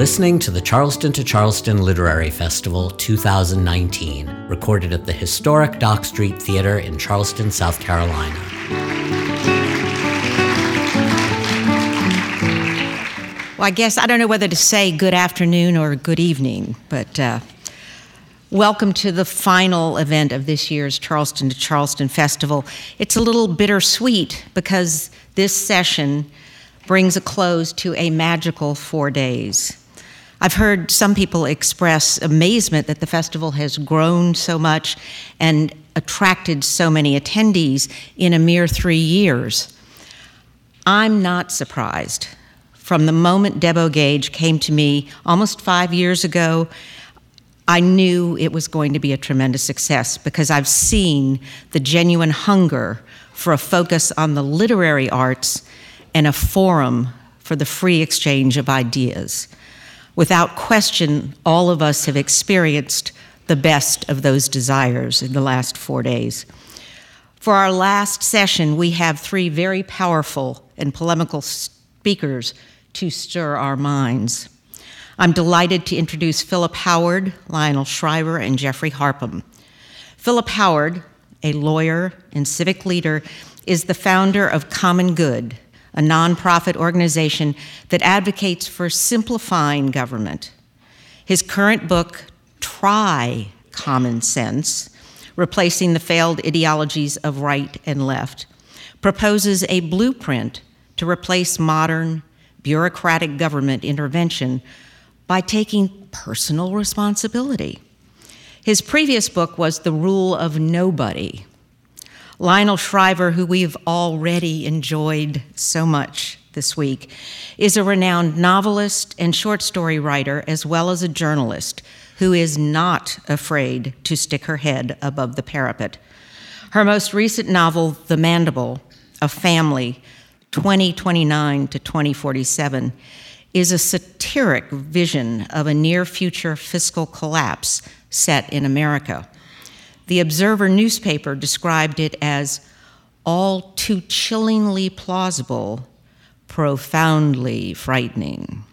listening to the Charleston to Charleston Literary Festival 2019, recorded at the historic Dock Street Theater in Charleston, South Carolina. Well, I guess I don't know whether to say good afternoon or good evening, but uh, welcome to the final event of this year's Charleston to Charleston Festival. It's a little bittersweet because this session brings a close to a magical four days. I've heard some people express amazement that the festival has grown so much and attracted so many attendees in a mere three years. I'm not surprised. From the moment Debo Gage came to me almost five years ago, I knew it was going to be a tremendous success because I've seen the genuine hunger for a focus on the literary arts and a forum for the free exchange of ideas. Without question, all of us have experienced the best of those desires in the last four days. For our last session, we have three very powerful and polemical speakers to stir our minds. I'm delighted to introduce Philip Howard, Lionel Shriver, and Geoffrey Harpham. Philip Howard, a lawyer and civic leader, is the founder of Common Good, a nonprofit organization that advocates for simplifying government. His current book, Try Common Sense Replacing the Failed Ideologies of Right and Left, proposes a blueprint to replace modern bureaucratic government intervention by taking personal responsibility. His previous book was The Rule of Nobody. Lionel Shriver, who we've already enjoyed so much this week, is a renowned novelist and short story writer, as well as a journalist who is not afraid to stick her head above the parapet. Her most recent novel, The Mandibles, A Family, 2029 to 2047 is a satiric vision of a near future fiscal collapse set in America. The Observer newspaper described it as all too chillingly plausible, profoundly frightening.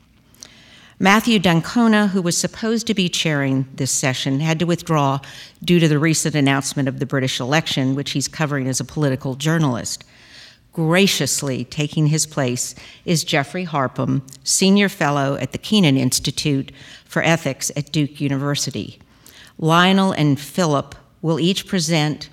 Matthew d'Ancona, who was supposed to be chairing this session, had to withdraw due to the recent announcement of the British election, which he's covering as a political journalist graciously taking his place is Geoffrey Harpham, Senior Fellow at the Kenan Institute for Ethics at Duke University. Lionel and Philip will each present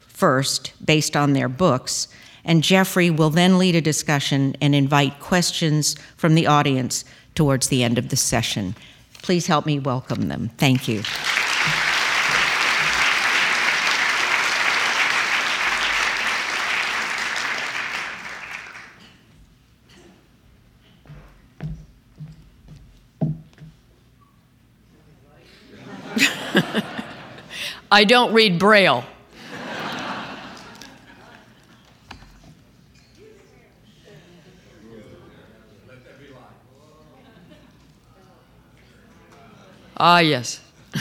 first based on their books, and Geoffrey will then lead a discussion and invite questions from the audience towards the end of the session. Please help me welcome them. Thank you. I don't read Braille. Ah, yes.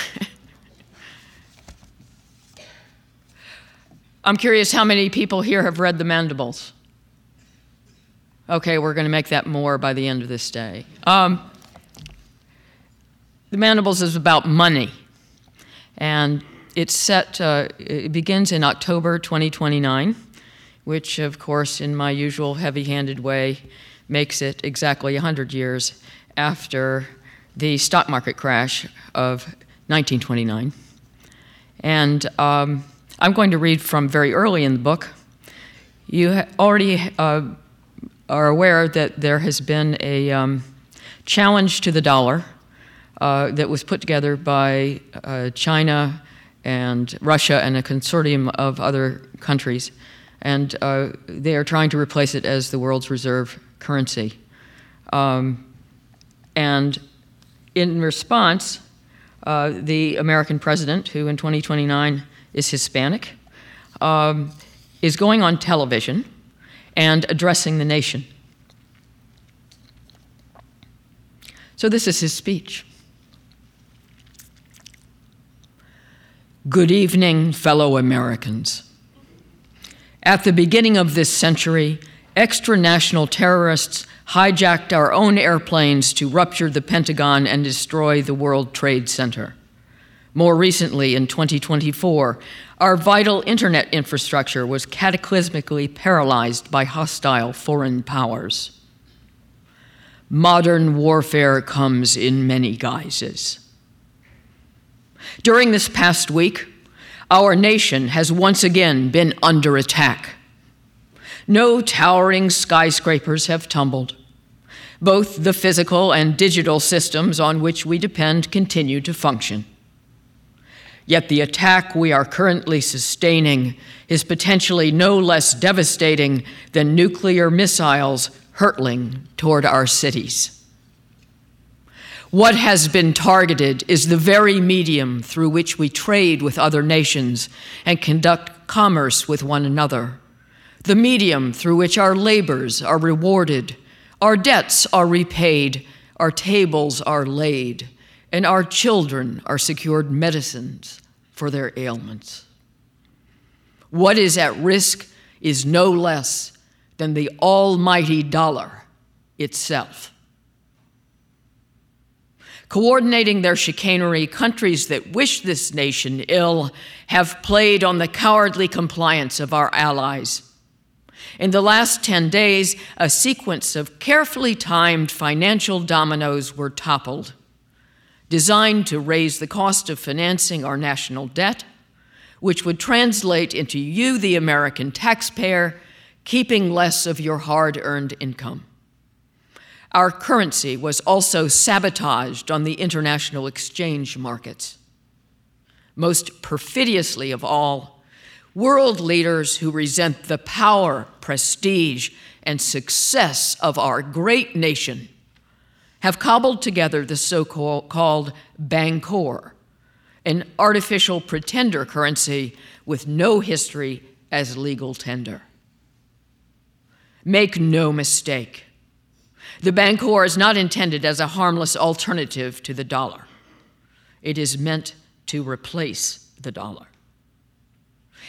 I'm curious how many people here have read The Mandibles. Okay, we're going to make that more by the end of this day. Um, the Mandibles is about money. And it's set, uh, it begins in October 2029, which, of course, in my usual heavy handed way, makes it exactly 100 years after the stock market crash of 1929. And um, I'm going to read from very early in the book. You already uh, are aware that there has been a um, challenge to the dollar uh, that was put together by uh, China and Russia and a consortium of other countries. And uh, they are trying to replace it as the world's reserve currency. Um, and in response, uh, the American president, who in 2029 is Hispanic, um, is going on television and addressing the nation. So, this is his speech. Good evening, fellow Americans. At the beginning of this century, extra-national terrorists hijacked our own airplanes to rupture the Pentagon and destroy the World Trade Center. More recently, in 2024, our vital internet infrastructure was cataclysmically paralyzed by hostile foreign powers. Modern warfare comes in many guises. During this past week, our nation has once again been under attack. No towering skyscrapers have tumbled. Both the physical and digital systems on which we depend continue to function. Yet the attack we are currently sustaining is potentially no less devastating than nuclear missiles hurtling toward our cities. What has been targeted is the very medium through which we trade with other nations and conduct commerce with one another, the medium through which our labors are rewarded, our debts are repaid, our tables are laid and our children are secured medicines for their ailments. What is at risk is no less than the almighty dollar itself. Coordinating their chicanery, countries that wish this nation ill have played on the cowardly compliance of our allies. In the last 10 days, a sequence of carefully timed financial dominoes were toppled designed to raise the cost of financing our national debt, which would translate into you, the American taxpayer, keeping less of your hard earned income. Our currency was also sabotaged on the international exchange markets. Most perfidiously of all, world leaders who resent the power, prestige, and success of our great nation have cobbled together the so called Bancor, an artificial pretender currency with no history as legal tender. Make no mistake, the Bancor is not intended as a harmless alternative to the dollar. It is meant to replace the dollar.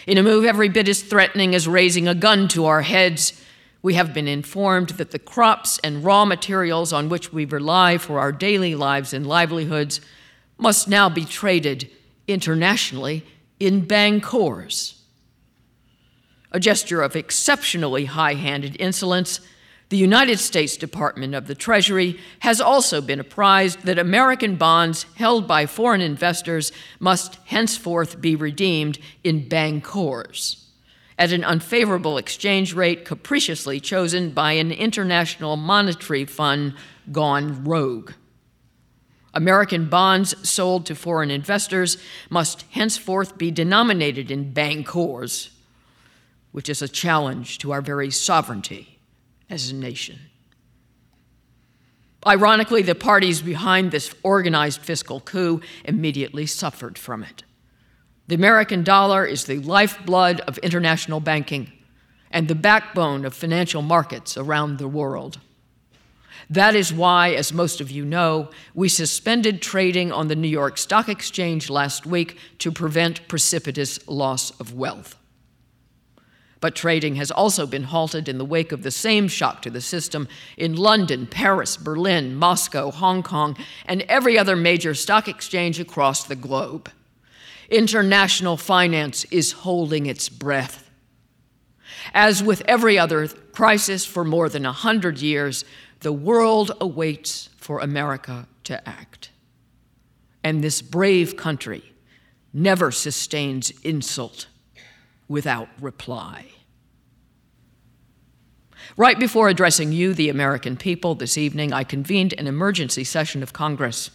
In a move every bit as threatening as raising a gun to our heads, we have been informed that the crops and raw materials on which we rely for our daily lives and livelihoods must now be traded internationally in bancors. A gesture of exceptionally high handed insolence, the United States Department of the Treasury has also been apprised that American bonds held by foreign investors must henceforth be redeemed in bancors at an unfavorable exchange rate capriciously chosen by an international monetary fund gone rogue. American bonds sold to foreign investors must henceforth be denominated in bancors, which is a challenge to our very sovereignty as a nation. Ironically, the parties behind this organized fiscal coup immediately suffered from it. The American dollar is the lifeblood of international banking and the backbone of financial markets around the world. That is why, as most of you know, we suspended trading on the New York Stock Exchange last week to prevent precipitous loss of wealth. But trading has also been halted in the wake of the same shock to the system in London, Paris, Berlin, Moscow, Hong Kong, and every other major stock exchange across the globe. International finance is holding its breath. As with every other crisis for more than a hundred years, the world awaits for America to act. And this brave country never sustains insult without reply. Right before addressing you, the American people, this evening, I convened an emergency session of Congress.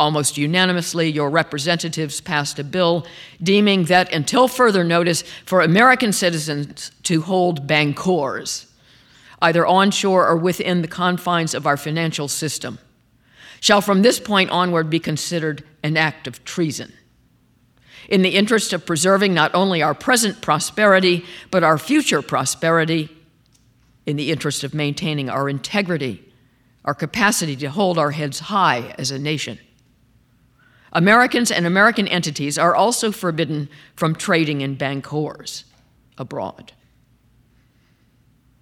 Almost unanimously, your representatives passed a bill deeming that until further notice for American citizens to hold bancors, either onshore or within the confines of our financial system, shall from this point onward be considered an act of treason. In the interest of preserving not only our present prosperity, but our future prosperity, in the interest of maintaining our integrity, our capacity to hold our heads high as a nation. Americans and American entities are also forbidden from trading in bancors abroad.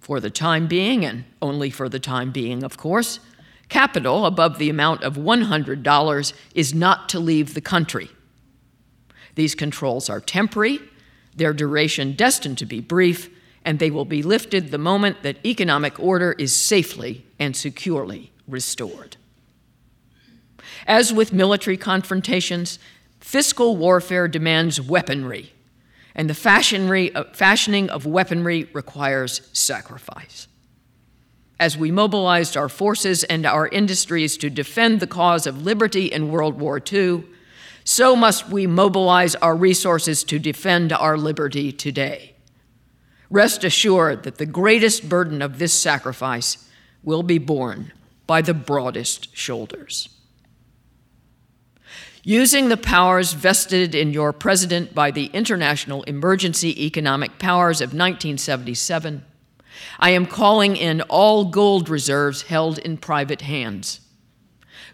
For the time being, and only for the time being, of course, capital above the amount of $100 is not to leave the country. These controls are temporary, their duration destined to be brief, and they will be lifted the moment that economic order is safely and securely restored. As with military confrontations, fiscal warfare demands weaponry, and the uh, fashioning of weaponry requires sacrifice. As we mobilized our forces and our industries to defend the cause of liberty in World War II, so must we mobilize our resources to defend our liberty today. Rest assured that the greatest burden of this sacrifice will be borne by the broadest shoulders. Using the powers vested in your president by the International Emergency Economic Powers of 1977, I am calling in all gold reserves held in private hands.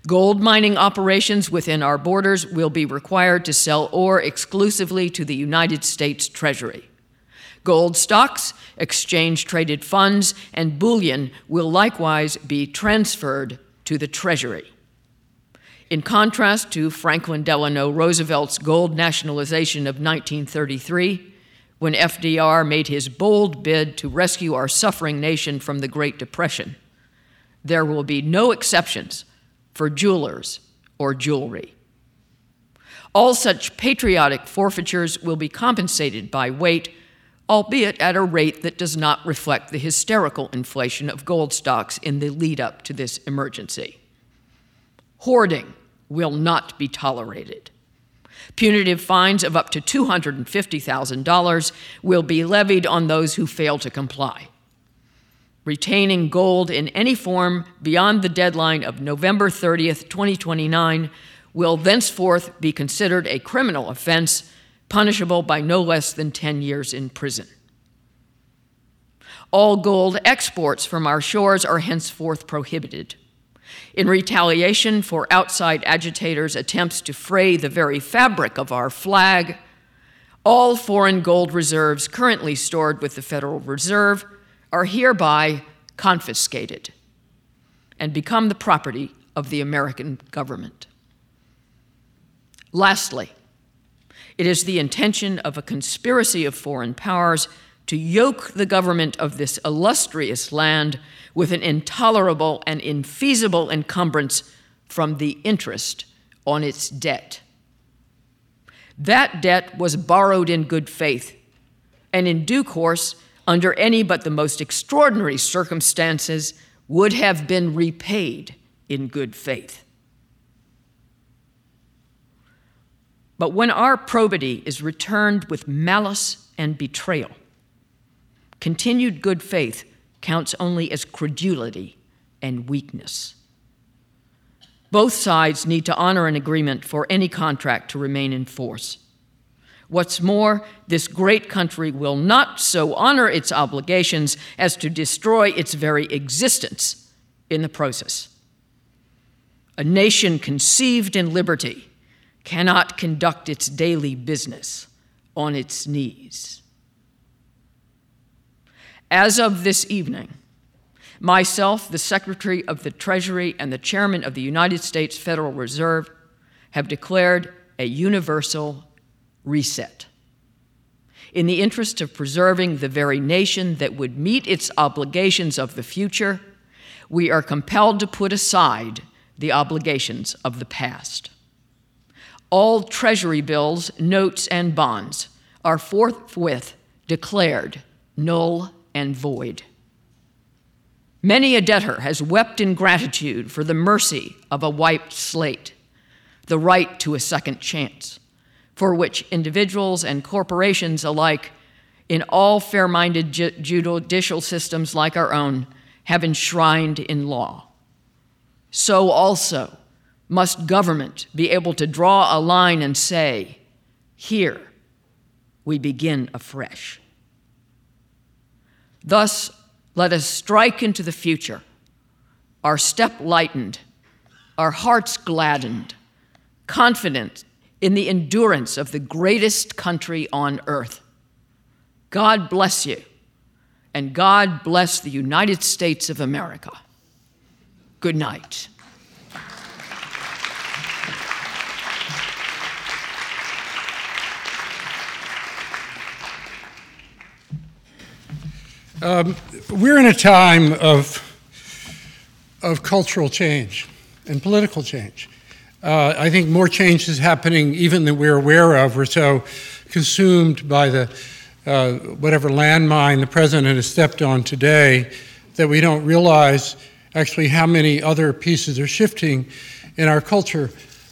Gold mining operations within our borders will be required to sell ore exclusively to the United States Treasury. Gold stocks, exchange traded funds, and bullion will likewise be transferred to the Treasury. In contrast to Franklin Delano Roosevelt's gold nationalization of 1933, when FDR made his bold bid to rescue our suffering nation from the Great Depression, there will be no exceptions for jewelers or jewelry. All such patriotic forfeitures will be compensated by weight albeit at a rate that does not reflect the hysterical inflation of gold stocks in the lead up to this emergency. Hoarding will not be tolerated. Punitive fines of up to $250,000 will be levied on those who fail to comply. Retaining gold in any form beyond the deadline of November 30th, 2029, will thenceforth be considered a criminal offense punishable by no less than 10 years in prison. All gold exports from our shores are henceforth prohibited. In retaliation for outside agitators' attempts to fray the very fabric of our flag, all foreign gold reserves currently stored with the Federal Reserve are hereby confiscated and become the property of the American government. Lastly, it is the intention of a conspiracy of foreign powers to yoke the government of this illustrious land with an intolerable and infeasible encumbrance from the interest on its debt. That debt was borrowed in good faith, and in due course, under any but the most extraordinary circumstances, would have been repaid in good faith. But when our probity is returned with malice and betrayal, continued good faith counts only as credulity and weakness. Both sides need to honor an agreement for any contract to remain in force. What's more, this great country will not so honor its obligations as to destroy its very existence in the process. A nation conceived in liberty cannot conduct its daily business on its knees. As of this evening, myself, the Secretary of the Treasury, and the Chairman of the United States Federal Reserve have declared a universal reset. In the interest of preserving the very nation that would meet its obligations of the future, we are compelled to put aside the obligations of the past all treasury bills, notes, and bonds are forthwith declared null and void. Many a debtor has wept in gratitude for the mercy of a wiped slate, the right to a second chance, for which individuals and corporations alike, in all fair minded judicial systems like our own, have enshrined in law. So also, must government be able to draw a line and say, here we begin afresh. Thus, let us strike into the future, our step lightened, our hearts gladdened, confident in the endurance of the greatest country on earth. God bless you, and God bless the United States of America. Good night. Um, we're in a time of, of cultural change and political change. Uh, I think more change is happening even than we're aware of. We're so consumed by the uh, whatever landmine the president has stepped on today that we don't realize actually how many other pieces are shifting in our culture.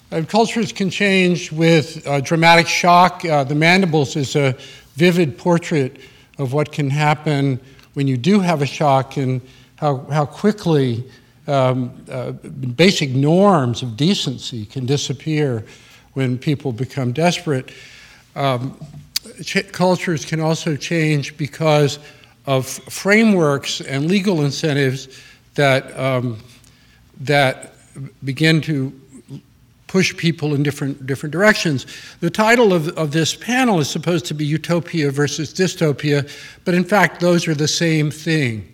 And cultures can change with dramatic shock. Uh, the Mandibles is a vivid portrait of what can happen when you do have a shock and how, how quickly um, uh, basic norms of decency can disappear when people become desperate. Um, ch- cultures can also change because of frameworks and legal incentives that, um, that begin to push people in different, different directions. The title of, of this panel is supposed to be Utopia versus Dystopia, but in fact, those are the same thing.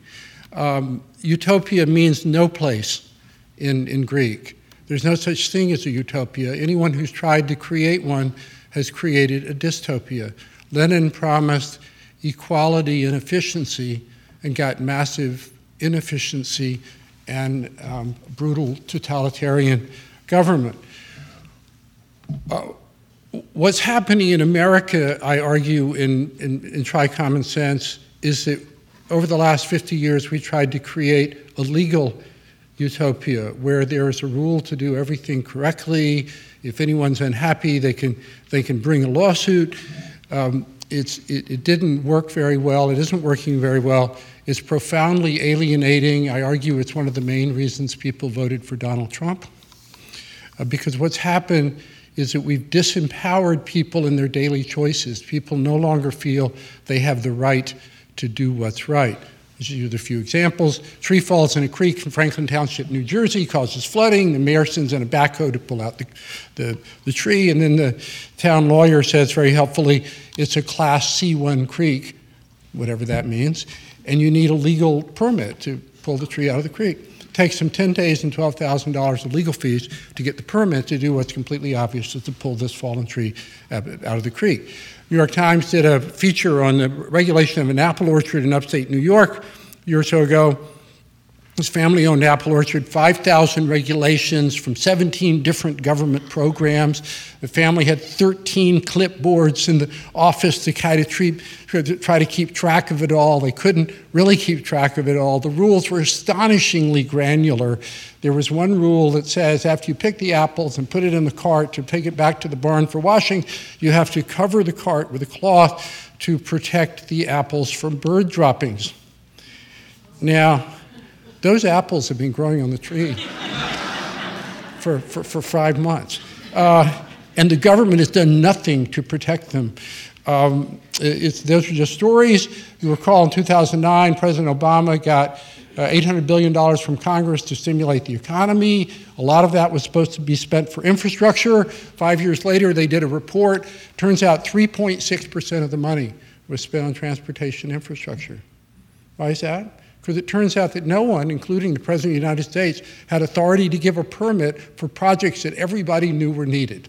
Um, utopia means no place in, in Greek. There's no such thing as a utopia. Anyone who's tried to create one has created a dystopia. Lenin promised equality and efficiency and got massive inefficiency and um, brutal totalitarian government. Uh, what's happening in America, I argue, in, in, in Try Common Sense, is that over the last 50 years we tried to create a legal utopia where there is a rule to do everything correctly. If anyone's unhappy, they can, they can bring a lawsuit. Um, it's, it, it didn't work very well. It isn't working very well. It's profoundly alienating. I argue it's one of the main reasons people voted for Donald Trump. Uh, because what's happened is that we've disempowered people in their daily choices. People no longer feel they have the right to do what's right. Just use a few examples. Tree falls in a creek in Franklin Township, New Jersey, causes flooding. The mayor sends in a backhoe to pull out the, the, the tree, and then the town lawyer says very helpfully, it's a class C1 creek, whatever that means, and you need a legal permit to pull the tree out of the creek takes them 10 days and $12,000 of legal fees to get the permit to do what's completely obvious, is to pull this fallen tree uh, out of the creek. New York Times did a feature on the regulation of an apple orchard in upstate New York a year or so ago. This family owned apple orchard, 5,000 regulations from 17 different government programs. The family had 13 clipboards in the office to kind of treat, to try to keep track of it all. They couldn't really keep track of it all. The rules were astonishingly granular. There was one rule that says after you pick the apples and put it in the cart to take it back to the barn for washing, you have to cover the cart with a cloth to protect the apples from bird droppings. Now, those apples have been growing on the tree for, for, for, five months. Uh, and the government has done nothing to protect them. Um, those are just stories. You recall in 2009, President Obama got uh, $800 billion from Congress to stimulate the economy. A lot of that was supposed to be spent for infrastructure. Five years later, they did a report. Turns out 3.6% of the money was spent on transportation infrastructure. Why is that? Because it turns out that no one, including the President of the United States, had authority to give a permit for projects that everybody knew were needed.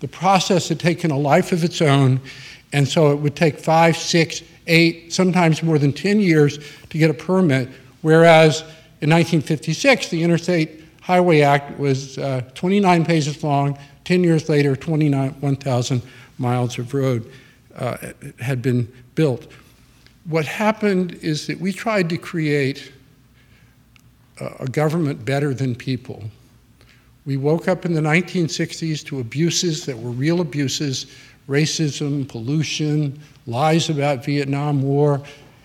The process had taken a life of its own, and so it would take five, six, eight, sometimes more than 10 years to get a permit, whereas in 1956, the Interstate Highway Act was uh, 29 pages long. 10 years later, 21,000 miles of road uh, had been built what happened is that we tried to create a, government better than people. We woke up in the 1960s to abuses that were real abuses racism, pollution, lies about Vietnam War,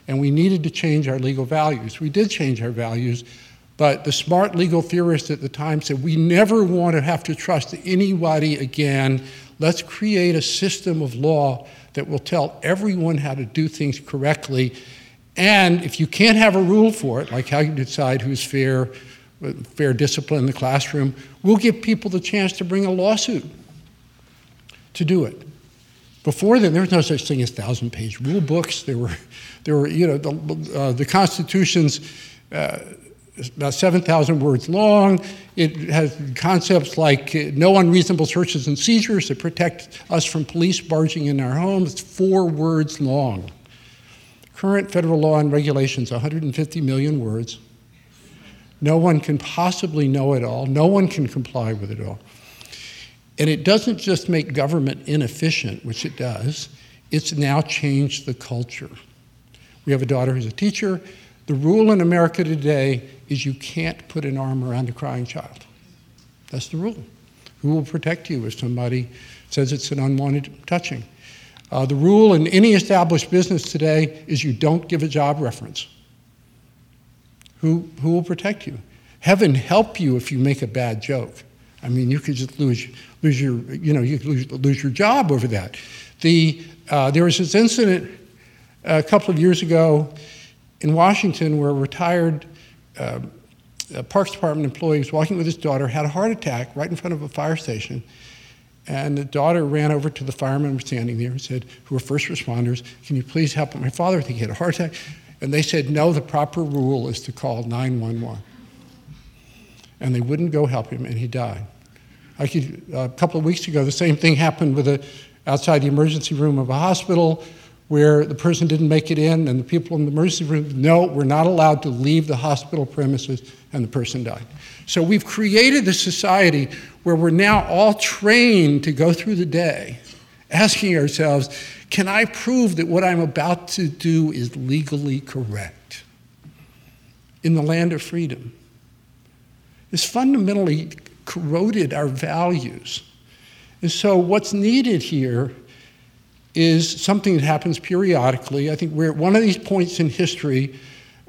and we needed to change our legal values. We did change our values, but the smart legal theorists at the time said we never want to have to trust anybody again. Let's create a system of law that will tell everyone how to do things correctly. And if you can't have a rule for it, like how you decide who's fair, fair discipline in the classroom, we'll give people the chance to bring a lawsuit to do it. Before then, there was no such thing as thousand-page rule books. There were, there were, you know, the, uh, the Constitution's uh, about 7,000 words long. It has concepts like uh, no unreasonable searches and seizures that protect us from police barging in our homes. It's four words long. Current federal law and regulations, 150 million words. No one can possibly know it all. No one can comply with it all. And it doesn't just make government inefficient, which it does, it's now changed the culture. We have a daughter who's a teacher. The rule in America today is you can't put an arm around a crying child. That's the rule. Who will protect you if somebody says it's an unwanted touching? Uh, the rule in any established business today is you don't give a job reference. Who, who will protect you? Heaven help you if you make a bad joke. I mean, you could just lose, lose your, you know, you lose, lose your job over that. The, uh, there was this incident a couple of years ago in Washington where a retired uh, a Parks Department employee was walking with his daughter, had a heart attack right in front of a fire station. And the daughter ran over to the firemen who were standing there and said, who were first responders, can you please help my father? I think he had a heart attack. And they said, no, the proper rule is to call 911. And they wouldn't go help him, and he died. Could, a couple of weeks ago, the same thing happened with a, outside the emergency room of a hospital where the person didn't make it in, and the people in the emergency room, no, we're not allowed to leave the hospital premises, and the person died. So we've created a society where we're now all trained to go through the day asking ourselves, can I prove that what I'm about to do is legally correct? In the land of freedom. It's fundamentally corroded our values. And so, what's needed here is something that happens periodically. I think we're at one of these points in history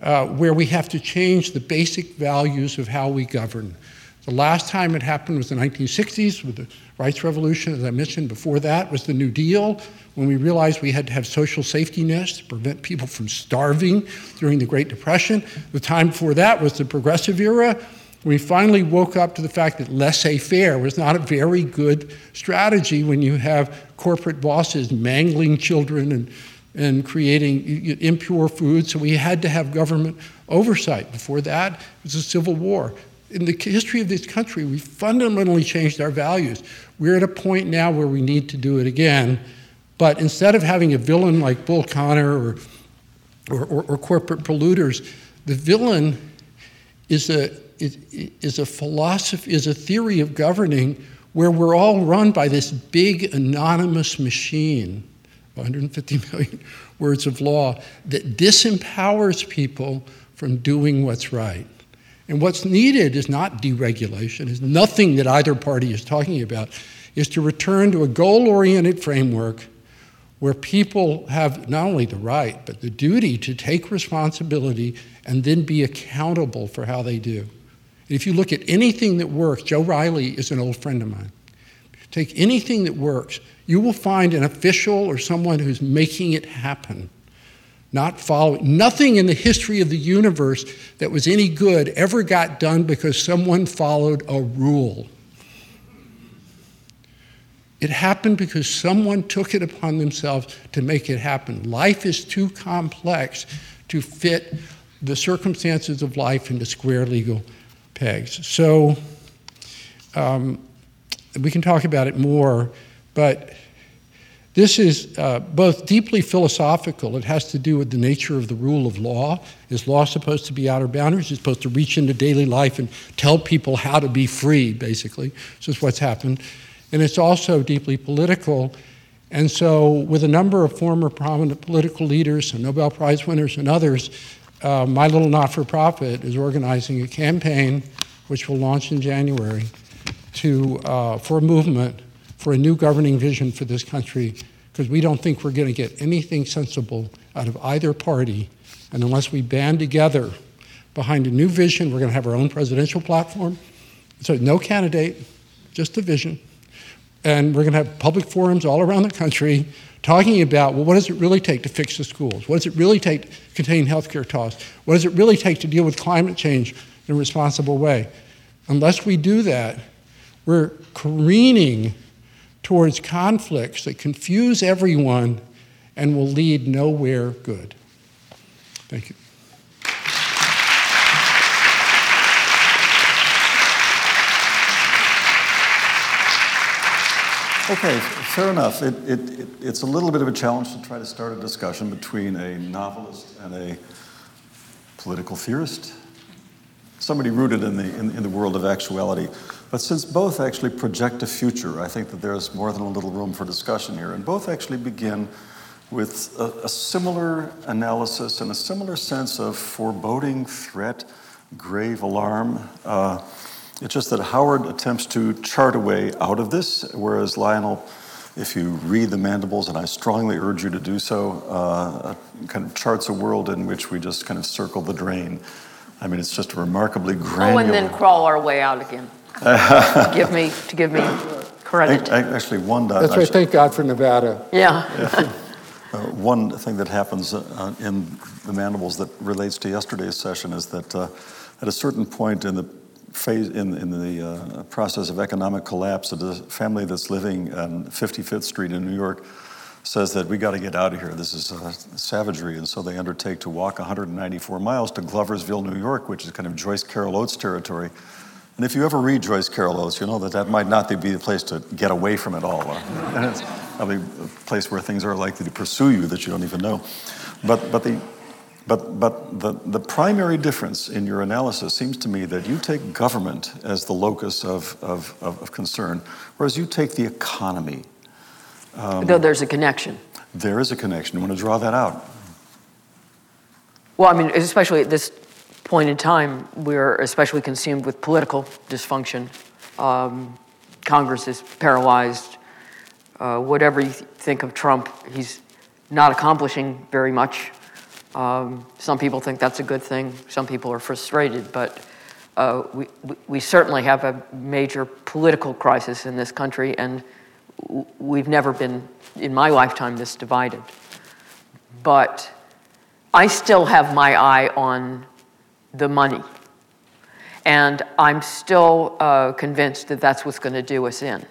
uh, where we have to change the basic values of how we govern. The last time it happened was the 1960s with the rights revolution, as I mentioned before that, was the New Deal, when we realized we had to have social safety nets to prevent people from starving during the Great Depression. The time before that was the progressive era. We finally woke up to the fact that laissez faire was not a very good strategy when you have corporate bosses mangling children and, and creating impure food. So we had to have government oversight. Before that, it was a civil war in the history of this country, we fundamentally changed our values. We're at a point now where we need to do it again. But instead of having a villain like Bull Connor or, or, or, or corporate polluters, the villain is a, is, is a philosophy, is a theory of governing where we're all run by this big anonymous machine, 150 million words of law, that disempowers people from doing what's right. And what's needed is not deregulation, is nothing that either party is talking about, is to return to a goal oriented framework where people have not only the right, but the duty to take responsibility and then be accountable for how they do. If you look at anything that works, Joe Riley is an old friend of mine. Take anything that works, you will find an official or someone who's making it happen not following. Nothing in the history of the universe that was any good ever got done because someone followed a rule. It happened because someone took it upon themselves to make it happen. Life is too complex to fit the circumstances of life into square legal pegs. So um, we can talk about it more, but this is uh, both deeply philosophical. It has to do with the nature of the rule of law. Is law supposed to be outer boundaries? Is supposed to reach into daily life and tell people how to be free, basically. This is what's happened. And it's also deeply political. And so, with a number of former prominent political leaders and Nobel Prize winners and others, uh, my little not for profit is organizing a campaign which will launch in January to, uh, for a movement for a new governing vision for this country because we don't think we're going to get anything sensible out of either party. And unless we band together behind a new vision, we're going to have our own presidential platform. So, no candidate, just a vision. And we're going to have public forums all around the country talking about well, what does it really take to fix the schools? What does it really take to contain healthcare costs? What does it really take to deal with climate change in a responsible way? Unless we do that, we're careening towards conflicts that confuse everyone and will lead nowhere good. Thank you. Okay, fair enough. It, it, it, it's a little bit of a challenge to try to start a discussion between a novelist and a political theorist, somebody rooted in the, in, in, the world of actuality. But since both actually project a future, I think that there's more than a little room for discussion here. And both actually begin with a, a similar analysis and a similar sense of foreboding, threat, grave alarm. Uh, it's just that Howard attempts to chart a way out of this, whereas Lionel, if you read the Mandibles, and I strongly urge you to do so, uh, kind of charts a world in which we just kind of circle the drain. I mean, it's just a remarkably granular. Oh, and then crawl our way out again. to give me to give me credit. I, I, actually, one. That's right. Thank God for Nevada. Yeah. yeah. Uh, one thing that happens uh, in the Mandibles that relates to yesterday's session is that uh, at a certain point in the phase in, in the uh, process of economic collapse, a family that's living on 55th Street in New York says that we got to get out of here. This is uh, savagery, and so they undertake to walk 194 miles to Gloversville, New York, which is kind of Joyce Carol Oates territory. And if you ever read Joyce Carol Oates, you know that that might not be the place to get away from it all. it's probably a place where things are likely to pursue you that you don't even know. But, but the, but, but the, the primary difference in your analysis seems to me that you take government as the locus of, of, of, concern, whereas you take the economy. Um, Though there's a connection. There is a connection. You want to draw that out? Well, I mean, especially at this point in time, we're especially consumed with political dysfunction. Um, Congress is paralyzed. Uh, whatever you th- think of Trump, he's not accomplishing very much. Um, some people think that's a good thing. Some people are frustrated, but uh, we, we certainly have a major political crisis in this country, and we've never been, in my lifetime, this divided. But I still have my eye on the money. And I'm still uh, convinced that that's what's going to do us in.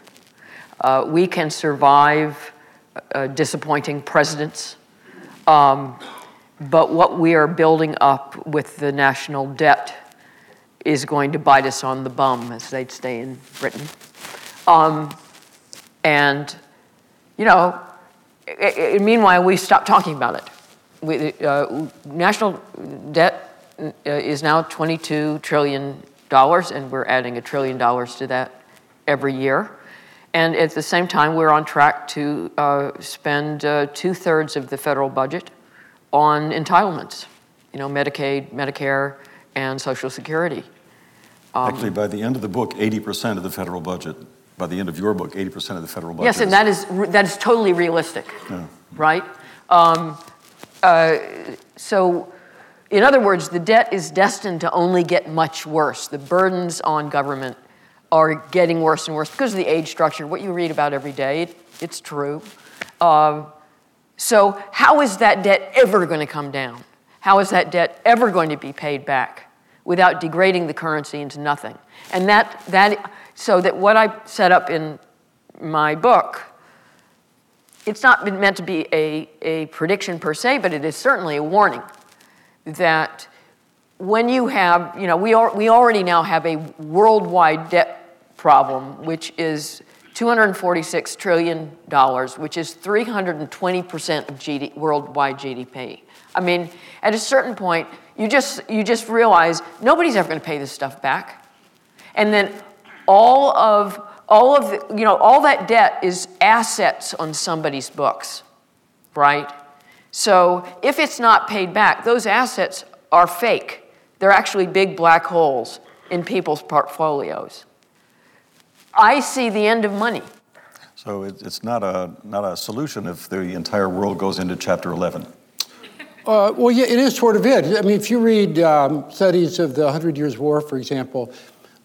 Uh, we can survive uh, disappointing presidents. Um, but what we are building up with the national debt is going to bite us on the bum, as they'd say in Britain. Um, and, you know, it, it, meanwhile, we stopped talking about it. We, uh, national debt uh, is now $22 trillion, and we're adding a trillion dollars to that every year. And at the same time, we're on track to uh, spend uh, two thirds of the federal budget on entitlements, you know, Medicaid, Medicare, and Social Security. Um, Actually, by the end of the book, 80% of the federal budget, by the end of your book, 80% of the federal budget. Yes, and that is, that is totally realistic, yeah. right? Um, uh, so, in other words, the debt is destined to only get much worse. The burdens on government are getting worse and worse because of the age structure. What you read about every day, it, it's true. Uh, so, how is that debt ever going to come down? How is that debt ever going to be paid back without degrading the currency into nothing? And that, that so that what I set up in my book, it's not been meant to be a, a prediction per se, but it is certainly a warning that when you have, you know, we, are, we already now have a worldwide debt problem, which is $246 trillion, which is 320% of GD, worldwide GDP. I mean, at a certain point, you just, you just realize nobody's ever going to pay this stuff back. And then all of, all of the, you know, all that debt is assets on somebody's books, right? So if it's not paid back, those assets are fake. They're actually big black holes in people's portfolios. I see the end of money. So it's not a, not a solution if the entire world goes into chapter 11. Uh, well, yeah, it is sort of it. I mean, if you read um, studies of the Hundred Years' War, for example,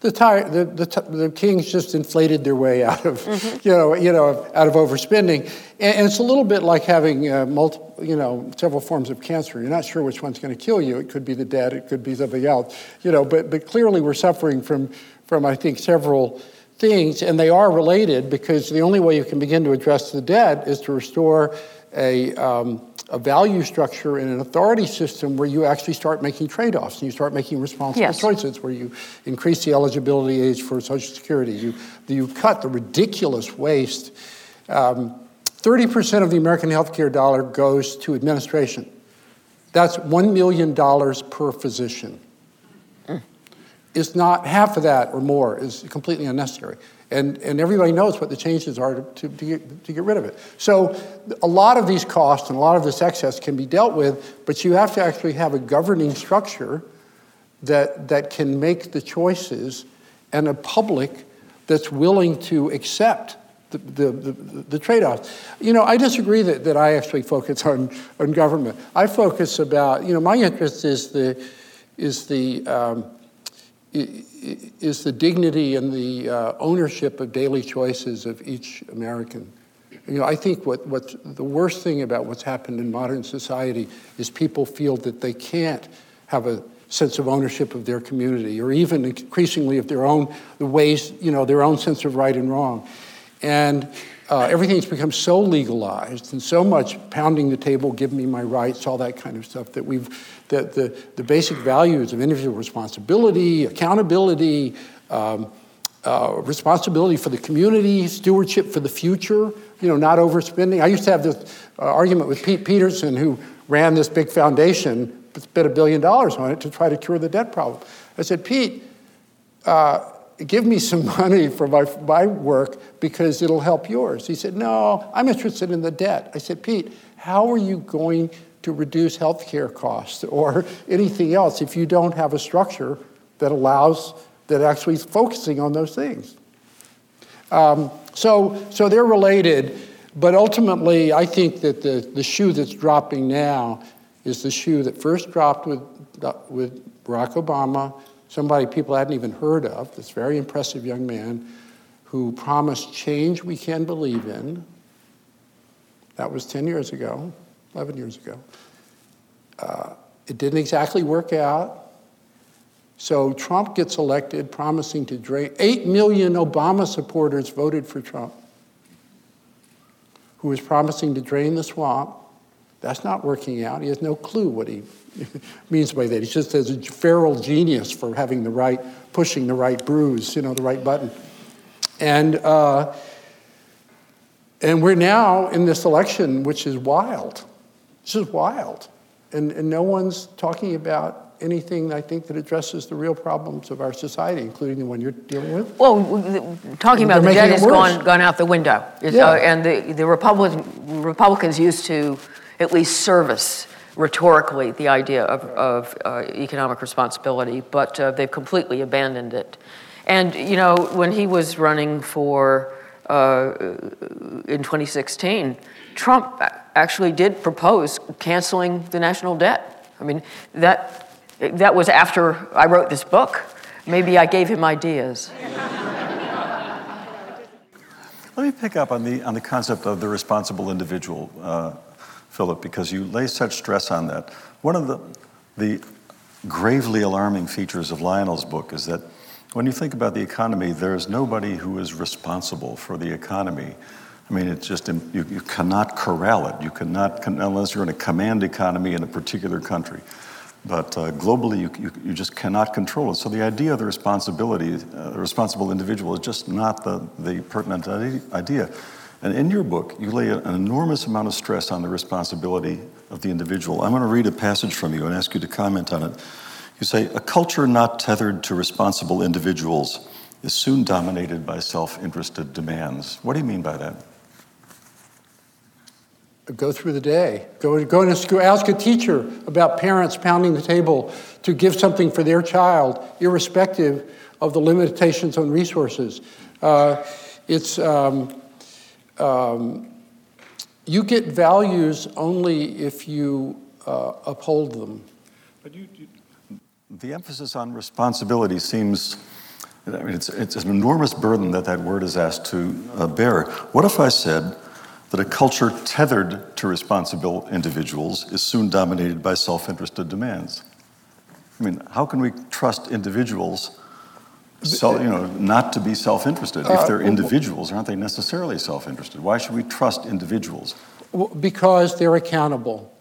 the, the, the, the, kings just inflated their way out of, mm-hmm. you know, you know, out of overspending, and, and it's a little bit like having uh, multiple, you know, several forms of cancer. You're not sure which one's going to kill you. It could be the debt. It could be something else, you know. But but clearly, we're suffering from from I think several things, and they are related because the only way you can begin to address the debt is to restore a, um, a value structure in an authority system where you actually start making trade offs and you start making responsible Yes. choices, where you increase the eligibility age for Social Security, you, you cut the ridiculous waste. Um, 30% of the American healthcare dollar goes to administration. That's $1 million per physician. It's not half of that or more is completely unnecessary. And, and everybody knows what the changes are to, to, to, get, to get rid of it. So a lot of these costs and a lot of this excess can be dealt with, but you have to actually have a governing structure that, that can make the choices and a public that's willing to accept the, the, the, the trade-offs. You know, I disagree that, that I actually focus on, on government. I focus about, you know, my interest is the, is the, um, is the dignity and the uh, ownership of daily choices of each American. You know, I think what, what's the worst thing about what's happened in modern society is people feel that they can't have a sense of ownership of their community or even increasingly of their own the ways, you know, their own sense of right and wrong. And uh, everything's become so legalized and so much pounding the table, give me my rights, all that kind of stuff that we've, that the, the basic values of individual responsibility, accountability, um, uh, responsibility for the community, stewardship for the future, you know, not overspending. I used to have this uh, argument with Pete Peterson, who ran this big foundation, spent a billion dollars on it to try to cure the debt problem. I said, Pete, uh, give me some money for my, my work because it'll help yours. He said, No, I'm interested in the debt. I said, Pete, how are you going to reduce healthcare costs or anything else if you don't have a structure that allows, that actually is focusing on those things? Um, so, so they're related, but ultimately, I think that the, the shoe that's dropping now is the shoe that first dropped with, with Barack Obama, somebody people hadn't even heard of, this very impressive young man who promised change we can believe in. That was 10 years ago, 11 years ago. Uh, it didn't exactly work out. So Trump gets elected promising to drain. Eight million Obama supporters voted for Trump, who was promising to drain the swamp. That's not working out. He has no clue what he means by that. He just has a feral genius for having the right, pushing the right bruise, you know, the right button. And, uh, and we're now in this election, which is wild. This is wild. And, and no one's talking about anything, I think, that addresses the real problems of our society, including the one you're dealing with. Well, talking They're about the debt has gone, gone out the window. Yeah. uh, and the, the Republican, Republicans used to at least service rhetorically the idea of, of uh, economic responsibility, but uh, they've completely abandoned it. And, you know, when he was running for, uh, in 2016, Trump actually did propose canceling the national debt. I mean, that, that was after I wrote this book. Maybe I gave him ideas. Let me pick up on the, on the concept of the responsible individual, uh, Philip, because you lay such stress on that. One of the, the gravely alarming features of Lionel's book is that when you think about the economy, there's nobody who is responsible for the economy. I mean, it's just, you, you cannot corral it. You cannot, unless you're in a command economy in a particular country. But uh, globally, you, you, you just cannot control it. So the idea of the responsibility, uh, the responsible individual, is just not the, the pertinent idea. And in your book, you lay an enormous amount of stress on the responsibility of the individual. I'm going to read a passage from you and ask you to comment on it. You say, A culture not tethered to responsible individuals is soon dominated by self interested demands. What do you mean by that? Go through the day. Go, go into school. Ask a teacher about parents pounding the table to give something for their child, irrespective of the limitations on resources. Uh, it's um, um, you get values only if you uh, uphold them. But you, you, the emphasis on responsibility seems, I mean, it's, it's an enormous burden that that word is asked to uh, bear. What if I said that a culture tethered to responsible individuals is soon dominated by self interested demands? I mean, how can we trust individuals So, you know, not to be self-interested. If uh, they're individuals, aren't they necessarily self-interested? Why should we trust individuals? Because they're accountable.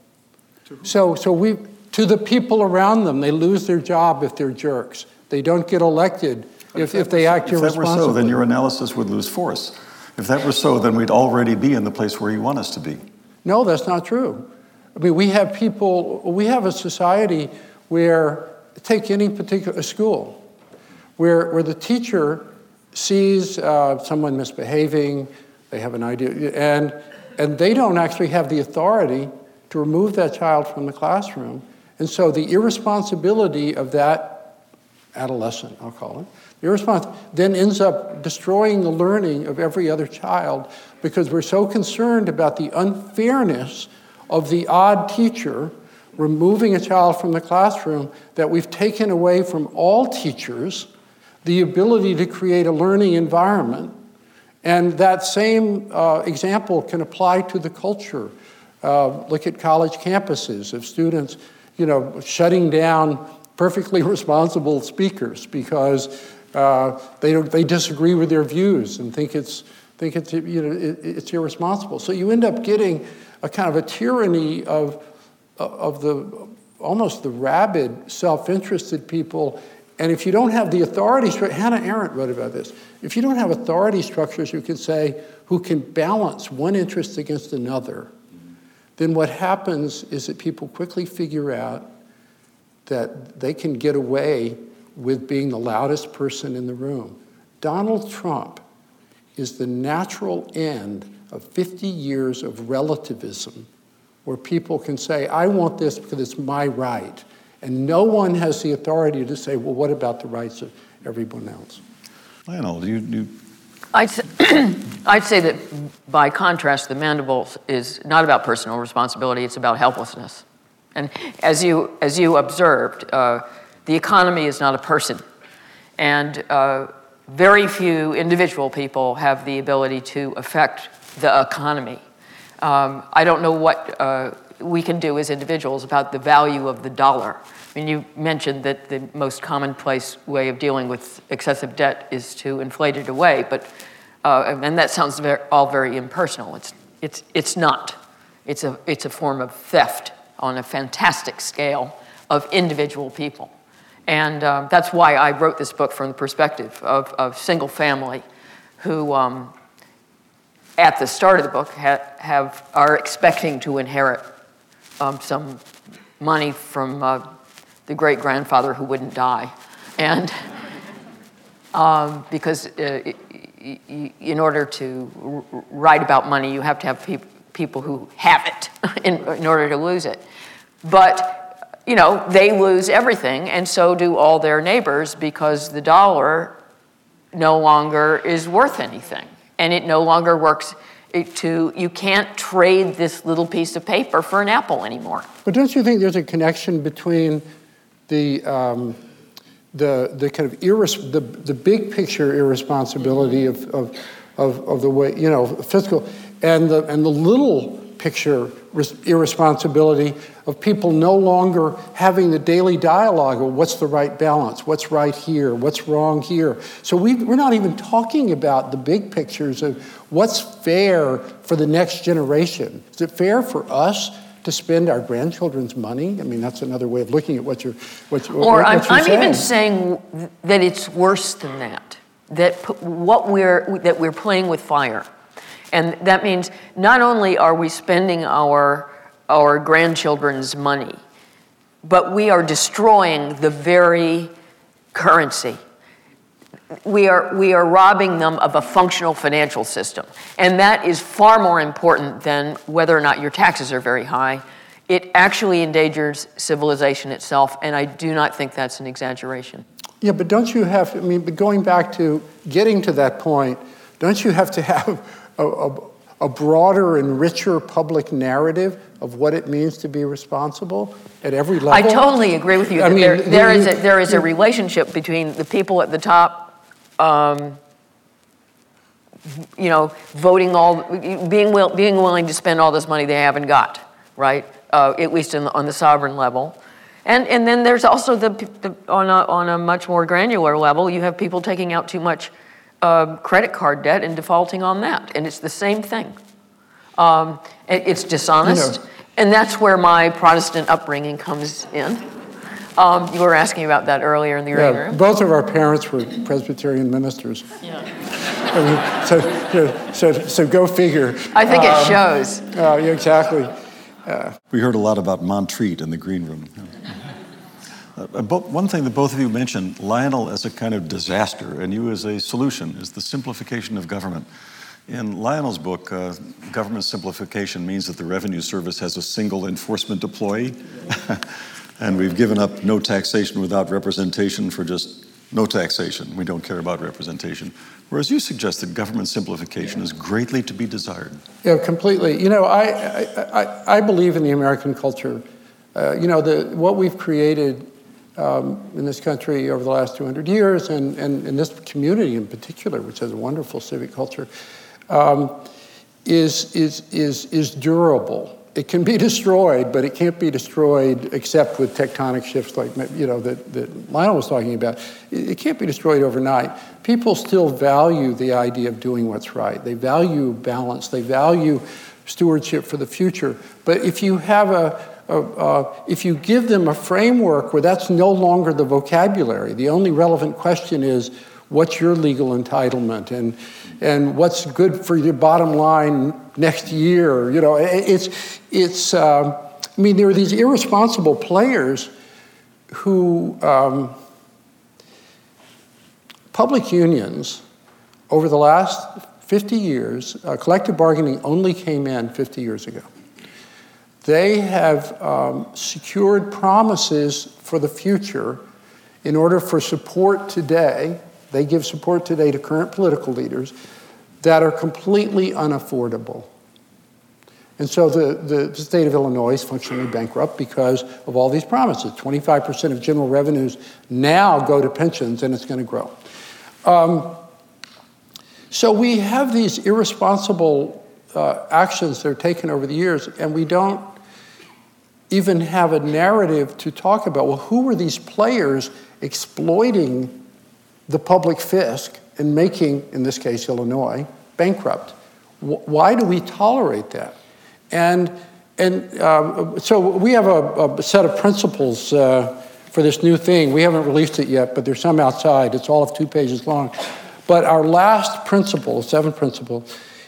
So, so we, to the people around them, they lose their job if they're jerks. They don't get elected if, if they act If that were so, then your analysis would lose force. If that were so, then we'd already be in the place where you want us to be. No, that's not true. I mean, we have people, we have a society where, take any particular school, where, where the teacher sees uh, someone misbehaving, they have an idea, and, and they don't actually have the authority to remove that child from the classroom. And so the irresponsibility of that adolescent, I'll call it, irresponsible, then ends up destroying the learning of every other child because we're so concerned about the unfairness of the odd teacher removing a child from the classroom that we've taken away from all teachers the ability to create a learning environment. And that same uh, example can apply to the culture. Uh, look at college campuses of students, you know, shutting down perfectly responsible speakers because uh, they, they disagree with their views and think it's, think it's, you know, it, it's irresponsible. So you end up getting a kind of a tyranny of, of the almost the rabid, self-interested people. And if you don't have the authority Hannah Arendt wrote about this. If you don't have authority structures, you can say, who can balance one interest against another, then what happens is that people quickly figure out that they can get away with being the loudest person in the room. Donald Trump is the natural end of 50 years of relativism where people can say, I want this because it's my right. And no one has the authority to say, well, what about the rights of everyone else? Lionel, do you, you I'd say, I'd say that by contrast, the mandibles is not about personal responsibility, it's about helplessness. And as you, as you observed, uh, the economy is not a person. And uh, very few individual people have the ability to affect the economy. Um, I don't know what uh, we can do as individuals about the value of the dollar. I mean, you mentioned that the most commonplace way of dealing with excessive debt is to inflate it away, but uh, and that sounds very, all very impersonal. It's, it's, it's not. It's a, it's a form of theft on a fantastic scale of individual people. And um, that's why I wrote this book from the perspective of, of single family who, um, at the start of the book, ha- have, are expecting to inherit um, some money from uh, the great grandfather who wouldn't die. And um, because uh, in order to write about money, you have to have peop- people who have it in, in order to lose it. But, you know, they lose everything, and so do all their neighbors because the dollar no longer is worth anything. And it no longer works to, you can't trade this little piece of paper for an apple anymore. But don't you think there's a connection between the, um, the, the kind of irres- the, the big picture irresponsibility of, of, of, of the way, you know, fiscal, and the, and the little picture res- irresponsibility of people no longer having the daily dialogue of what's the right balance, what's right here, what's wrong here. So we, we're not even talking about the big pictures of what's fair for the next generation. Is it fair for us to spend our grandchildren's money? I mean, that's another way of looking at what you're, what, Or what I'm, I'm saying. even saying that it's worse than that. That what we're that we're playing with fire, and that means not only are we spending our our grandchildren's money, but we are destroying the very currency. We are, we are robbing them of a functional financial system. And that is far more important than whether or not your taxes are very high. It actually endangers civilization itself, and I do not think that's an exaggeration. Yeah, but don't you have, I mean, but going back to getting to that point, don't you have to have a, a, a broader and richer public narrative of what it means to be responsible at every level? I totally agree with you. I mean, there, the- there, is a, there is a relationship between the people at the top, um, you know, voting all, being, will, being willing to spend all this money they haven't got, right? Uh, at least in, on the sovereign level. And, and then there's also the, the on, a, on a much more granular level, you have people taking out too much uh, credit card debt and defaulting on that. And it's the same thing. Um, it, it's dishonest. You know. And that's where my Protestant upbringing comes in. Um, you were asking about that earlier in the yeah, room. Both of our parents were Presbyterian ministers. Yeah. I mean, so, so, so go figure. I think um, it shows. Uh, yeah, exactly. Uh, we heard a lot about Montreat in the green room. Uh, one thing that both of you mentioned, Lionel as a kind of disaster and you as a solution, is the simplification of government. In Lionel's book, uh, government simplification means that the Revenue Service has a single enforcement employee. and we've given up no taxation without representation for just no taxation. We don't care about representation. Whereas you suggest that government simplification is greatly to be desired. Yeah, completely. You know, I, I, I, I believe in the American culture. Uh, you know, the, what we've created um, in this country over the last 200 years, and, and in this community in particular, which has a wonderful civic culture, um, is, is, is, is durable. It can be destroyed, but it can't be destroyed except with tectonic shifts like you know that, that Lionel was talking about. It, it can't be destroyed overnight. People still value the idea of doing what's right. They value balance. They value stewardship for the future. But if you have a uh, uh, if you give them a framework where that's no longer the vocabulary, the only relevant question is what's your legal entitlement and, and what's good for your bottom line next year. You know, it's, it's uh, I mean, there are these irresponsible players who, um, public unions over the last 50 years, uh, collective bargaining only came in 50 years ago. They have um, secured promises for the future in order for support today. They give support today to current political leaders that are completely unaffordable. And so the, the state of Illinois is functionally bankrupt because of all these promises. 25% of general revenues now go to pensions, and it's going to grow. Um, so we have these irresponsible uh, actions that are taken over the years, and we don't even have a narrative to talk about well, who were these players exploiting the public fisc and making, in this case, Illinois, bankrupt? Why do we tolerate that? And, and uh, so we have a, a set of principles uh, for this new thing. We haven't released it yet, but there's some outside. It's all of two pages long. But our last principle, seventh principle,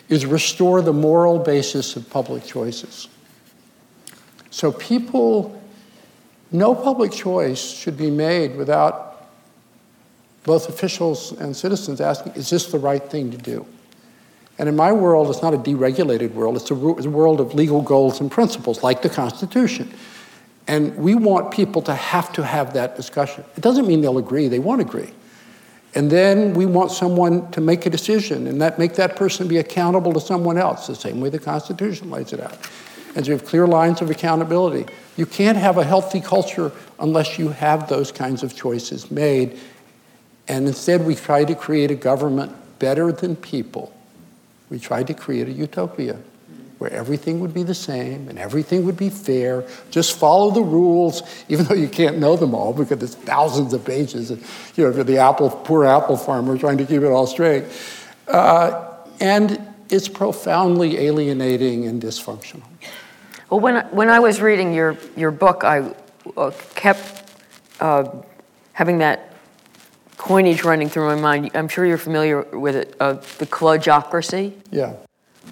is restore the moral basis of public choices. So people, no public choice should be made without both officials and citizens asking, is this the right thing to do? And in my world, it's not a deregulated world, it's a, world of legal goals and principles, like the Constitution. And we want people to have to have that discussion. It doesn't mean they'll agree, they won't agree. And then we want someone to make a decision and that make that person be accountable to someone else, the same way the Constitution lays it out and you have clear lines of accountability. You can't have a healthy culture unless you have those kinds of choices made. And instead, we try to create a government better than people. We tried to create a utopia where everything would be the same and everything would be fair. Just follow the rules, even though you can't know them all because there's thousands of pages. And, you know, for the apple, poor apple farmer trying to keep it all straight. Uh, and it's profoundly alienating and dysfunctional. Well, when I, when I was reading your, your book, I uh, kept uh, having that coinage running through my mind. I'm sure you're familiar with it, uh, the kludgeocracy. Yeah.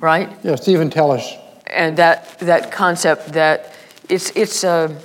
Right? Yeah, Steven Teles. And that, that concept that it's, it's, uh,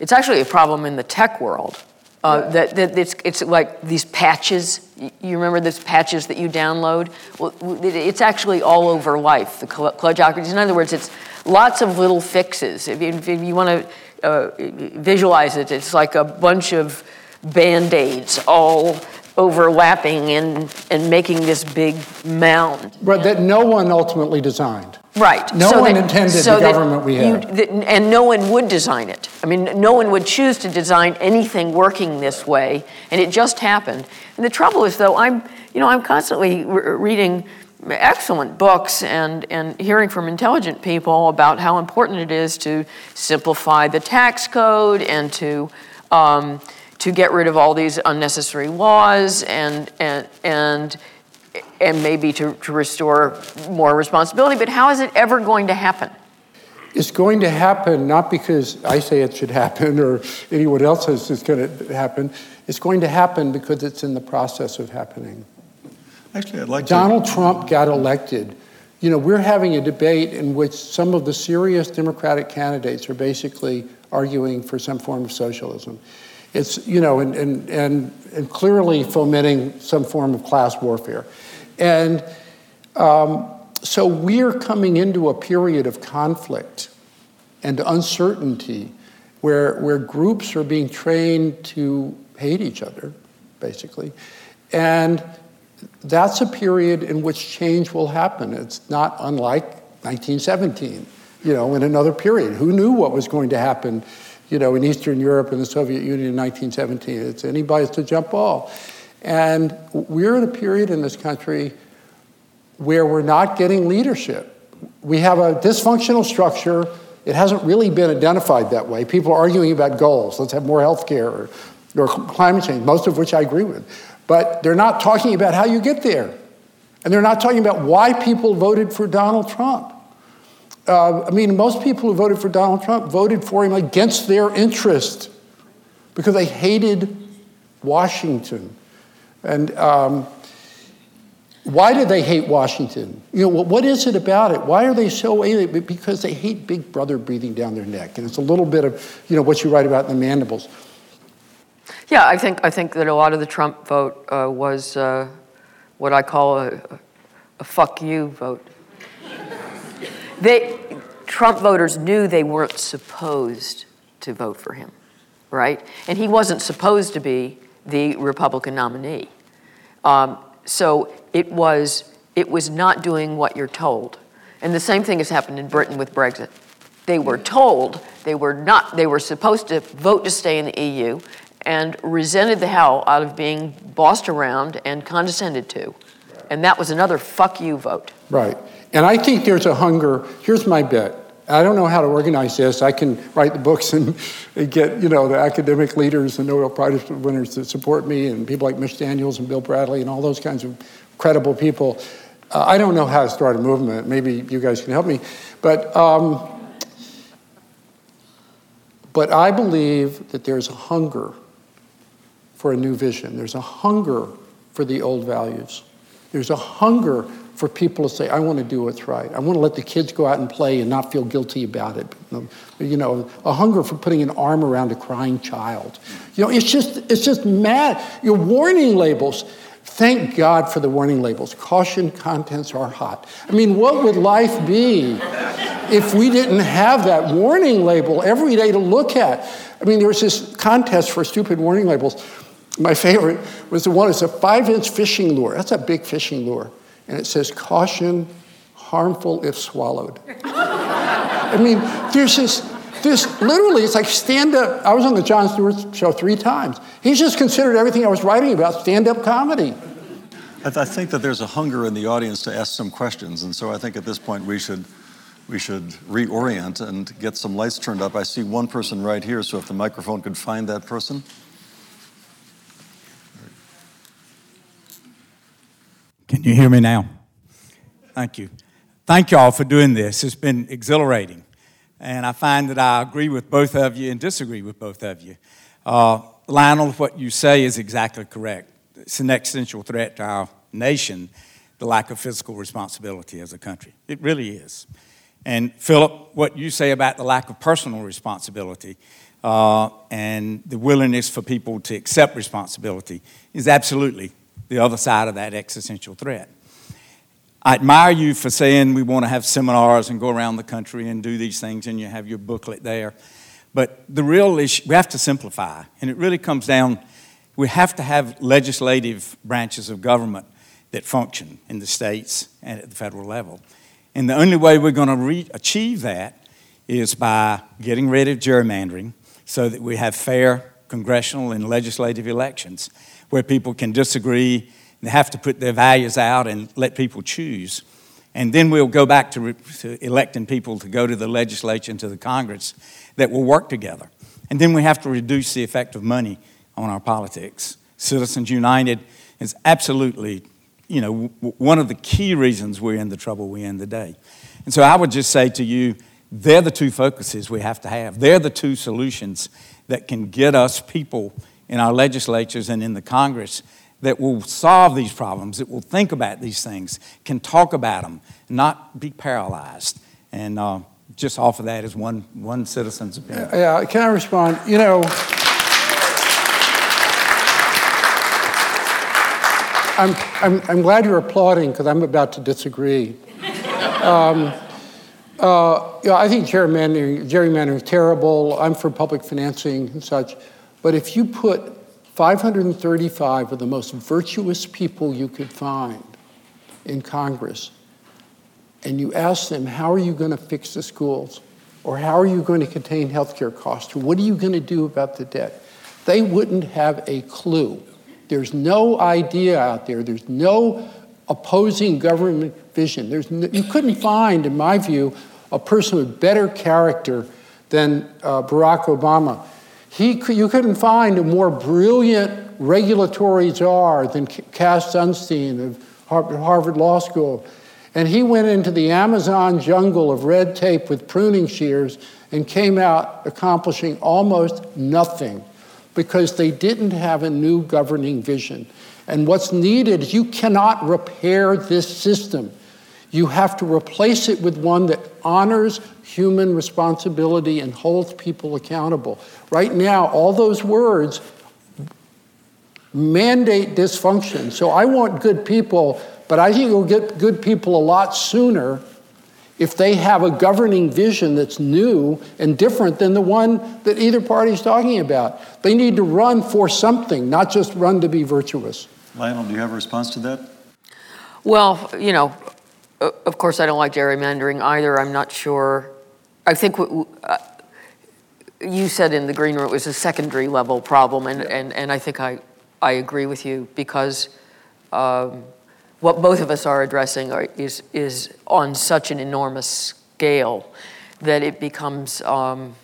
it's actually a problem in the tech world. Uh, yeah. that, that it's, it's like these patches. You remember those patches that you download? Well, it's actually all over life, the kludgeocracy. In other words, it's lots of little fixes. If you, if you want to uh, visualize it, it's like a bunch of band aids all overlapping and, and making this big mound. But that no one ultimately designed. Right. No so one that, intended so the government we have. You, that, and no one would design it. I mean, no one would choose to design anything working this way, and it just happened. And the trouble is, though, I'm, you know, I'm constantly re- reading excellent books and, and hearing from intelligent people about how important it is to simplify the tax code and to, um, to get rid of all these unnecessary laws and, and, and, and maybe to, to restore more responsibility. But how is it ever going to happen? It's going to happen not because I say it should happen or anyone else says it's going to happen. It's going to happen because it's in the process of happening. Actually, I'd like Donald to... Trump got elected. You know, we're having a debate in which some of the serious Democratic candidates are basically arguing for some form of socialism. It's, you know, and, and, and, and clearly fomenting some form of class warfare. And um, so we're coming into a period of conflict and uncertainty where, where groups are being trained to hate each other, basically. And that's a period in which change will happen. It's not unlike 1917, you know, in another period. Who knew what was going to happen, you know, in Eastern Europe and the Soviet Union in 1917? It's anybody's to jump ball. And we're in a period in this country where we're not getting leadership. We have a dysfunctional structure. It hasn't really been identified that way. People are arguing about goals. Let's have more health care or, or climate change, most of which I agree with. But they're not talking about how you get there. And they're not talking about why people voted for Donald Trump. Uh, I mean, most people who voted for Donald Trump voted for him against their interest because they hated Washington. And um, why do they hate Washington? You know, what is it about it? Why are they so alien? Because they hate Big Brother breathing down their neck. And it's a little bit of, you know, what you write about in the mandibles. Yeah, I think, I think that a lot of the Trump vote uh, was uh, what I call a, a fuck you vote. they, Trump voters knew they weren't supposed to vote for him, right? And he wasn't supposed to be the Republican nominee. Um, so it was, it was not doing what you're told. And the same thing has happened in Britain with Brexit. They were told they were not, they were supposed to vote to stay in the EU, and resented the hell out of being bossed around and condescended to. And that was another fuck you vote. Right. And I think there's a hunger. Here's my bet. I don't know how to organize this. I can write the books and, get, you know, the academic leaders and Nobel Prize winners to support me and people like Mitch Daniels and Bill Bradley and all those kinds of credible people. Uh, I don't know how to start a movement. Maybe you guys can help me. But, um, but I believe that there's a hunger for a new vision. There's a hunger for the old values. There's a hunger for people to say, I want to do what's right. I want to let the kids go out and play and not feel guilty about it. You know, a hunger for putting an arm around a crying child. You know, it's just, it's just mad. Your warning labels. Thank God for the warning labels. Caution contents are hot. I mean, what would life be if we didn't have that warning label every day to look at? I mean, there was this contest for stupid warning labels my favorite was the one, it's a five inch fishing lure. That's a big fishing lure. And it says, caution, harmful if swallowed. I mean, there's this, this literally, it's like stand up. I was on the Jon Stewart show three times. He's just considered everything I was writing about stand up comedy. I, I think that there's a hunger in the audience to ask some questions. And so I think at this point we should we should reorient and get some lights turned up. I see one person right here, so if the microphone could find that person. Can you hear me now? Thank you. Thank you all for doing this. It's been exhilarating. And I find that I agree with both of you and disagree with both of you. Uh, Lionel, what you say is exactly correct. It's an existential threat to our nation, the lack of fiscal responsibility as a country. It really is. And Philip, what you say about the lack of personal responsibility uh, and the willingness for people to accept responsibility is absolutely the other side of that existential threat. I admire you for saying we want to have seminars and go around the country and do these things, and you have your booklet there. But the real issue, we have to simplify, and it really comes down we have to have legislative branches of government that function in the states and at the federal level. And the only way we're going to re- achieve that is by getting rid of gerrymandering so that we have fair congressional and legislative elections where people can disagree They have to put their values out and let people choose. And then we'll go back to, re- to electing people to go to the legislature and to the Congress that will work together. And then we have to reduce the effect of money on our politics. Citizens United is absolutely, you know, w- one of the key reasons we're in the trouble we're in today. And so I would just say to you, they're the two focuses we have to have. They're the two solutions that can get us people in our legislatures and in the Congress that will solve these problems, that will think about these things, can talk about them, not be paralyzed. And uh, just offer that as one, one citizen's opinion. Yeah, can I respond? You know, I'm, I'm, I'm glad you're applauding because I'm about to disagree. Um, uh, yeah, I think gerrymandering, gerrymandering is terrible. I'm for public financing and such. But if you put 535 of the most virtuous people you could find in Congress and you ask them, how are you going to fix the schools? Or how are you going to contain healthcare costs? Or what are you going to do about the debt? They wouldn't have a clue. There's no idea out there. There's no opposing government vision. There's no, you couldn't find, in my view, a person with better character than uh, Barack Obama. He, you couldn't find a more brilliant regulatory czar than Cass Sunstein of Harvard Law School. And he went into the Amazon jungle of red tape with pruning shears and came out accomplishing almost nothing because they didn't have a new governing vision. And what's needed is you cannot repair this system. You have to replace it with one that honors human responsibility and holds people accountable. Right now, all those words mandate dysfunction. So I want good people but I think you'll get good people a lot sooner if they have a governing vision that's new and different than the one that either party is talking about. They need to run for something, not just run to be virtuous. Lionel, do you have a response to that? Well, you know, of course, I don't like gerrymandering either. I'm not sure. I think what, uh, you said in the green room it was a secondary level problem, and, and, and I think I, I agree with you because. Um, what both of us are addressing are, is, is on such an enormous scale that it becomes, um,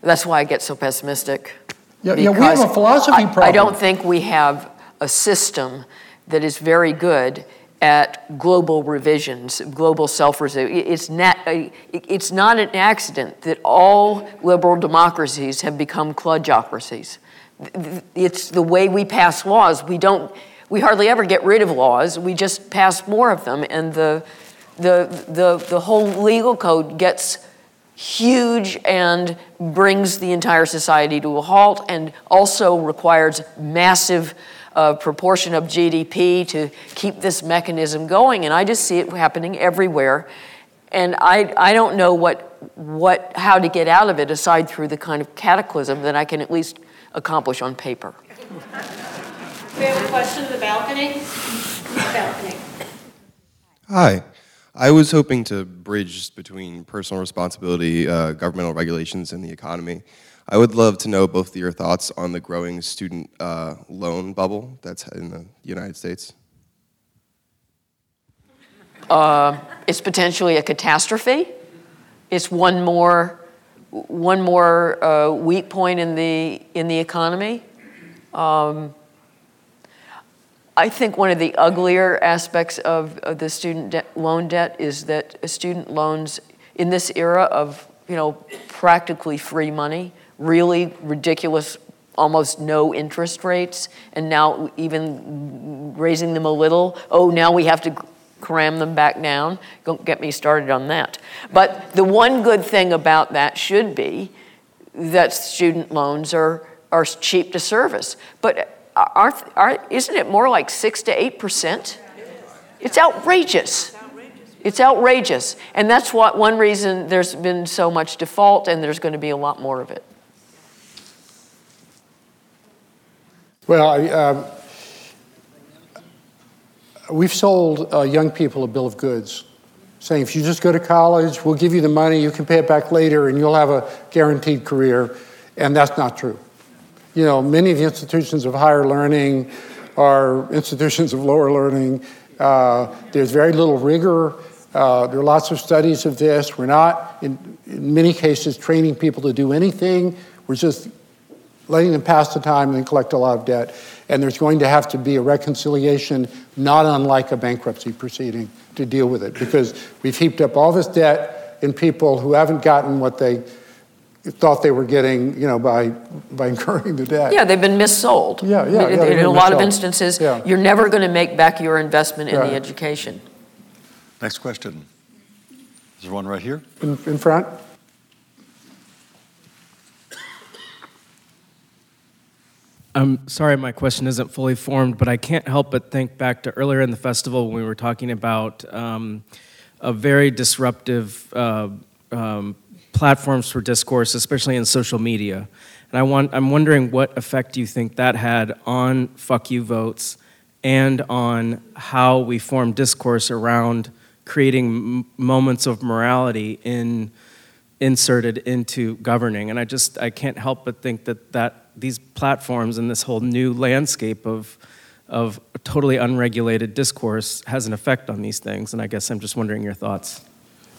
that's why I get so pessimistic. Yeah, yeah, we have a philosophy I, problem. I don't think we have a system that is very good at global revisions, global self-revision. It's not, it's not an accident that all liberal democracies have become kludgeocracies. It's the way we pass laws. We don't we hardly ever get rid of laws. We just pass more of them, and the, the, the, the whole legal code gets huge and brings the entire society to a halt and also requires massive uh, proportion of GDP to keep this mechanism going. And I just see it happening everywhere. And I, I don't know what, what, how to get out of it aside through the kind of cataclysm that I can at least accomplish on paper. We have a question in the balcony. balcony. Hi. I was hoping to bridge between personal responsibility, uh, governmental regulations, and the economy. I would love to know both of your thoughts on the growing student uh, loan bubble that's in the United States. Uh, it's potentially a catastrophe. It's one more, one more uh, weak point in the in the economy. Um, I think one of the uglier aspects of, of the student de- loan debt is that student loans in this era of you know practically free money, really ridiculous, almost no interest rates, and now even raising them a little. Oh, now we have to cram them back down. Don't get me started on that. But the one good thing about that should be that student loans are are cheap to service. But are, are, isn't it more like 6 to 8%? It's outrageous. It's outrageous. And that's what one reason there's been so much default and there's going to be a lot more of it. Well, I, um, we've sold uh, young people a bill of goods saying if you just go to college, we'll give you the money, you can pay it back later, and you'll have a guaranteed career. And that's not true. You know, many of the institutions of higher learning are institutions of lower learning. Uh, there's very little rigor. Uh, there are lots of studies of this. We're not, in, in many cases, training people to do anything. We're just letting them pass the time and collect a lot of debt. And there's going to have to be a reconciliation, not unlike a bankruptcy proceeding, to deal with it. Because we've heaped up all this debt in people who haven't gotten what they thought they were getting, you know, by by incurring the debt. Yeah, they've been missold. Yeah, yeah. yeah in a lot of instances, Yeah. you're never going to make back your investment in Right. the education. Next question. Is there one right here? In, in front? I'm sorry my question isn't fully formed, but I can't help but think back to earlier in the festival when we were talking about um, a very disruptive uh, um, platforms for discourse, especially in social media. And I want, I'm wondering what effect you think that had on fuck you votes and on how we form discourse around creating m- moments of morality in inserted into governing and i just i can't help but think that that these platforms and this whole new landscape of of totally unregulated discourse has an effect on these things and i guess i'm just wondering your thoughts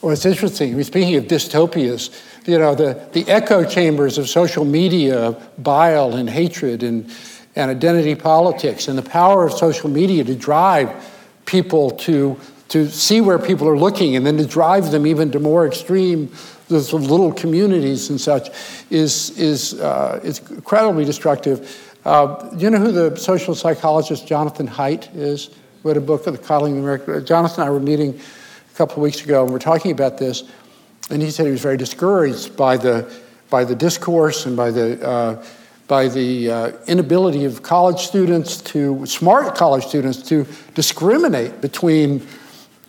Well, it's interesting. I mean, speaking of dystopias, you know, the, the echo chambers of social media, bile and hatred and, and identity politics, and the power of social media to drive people to, to see where people are looking and then to drive them even to more extreme those sort of little communities and such is, is, uh, is incredibly destructive. Uh, you know who the social psychologist Jonathan Haidt is? Wrote a book, The Coddling of America. Jonathan and I were meeting a couple of weeks ago, and we're talking about this, and he said he was very discouraged by the by the discourse and by the uh, by the uh, inability of college students to smart college students to discriminate between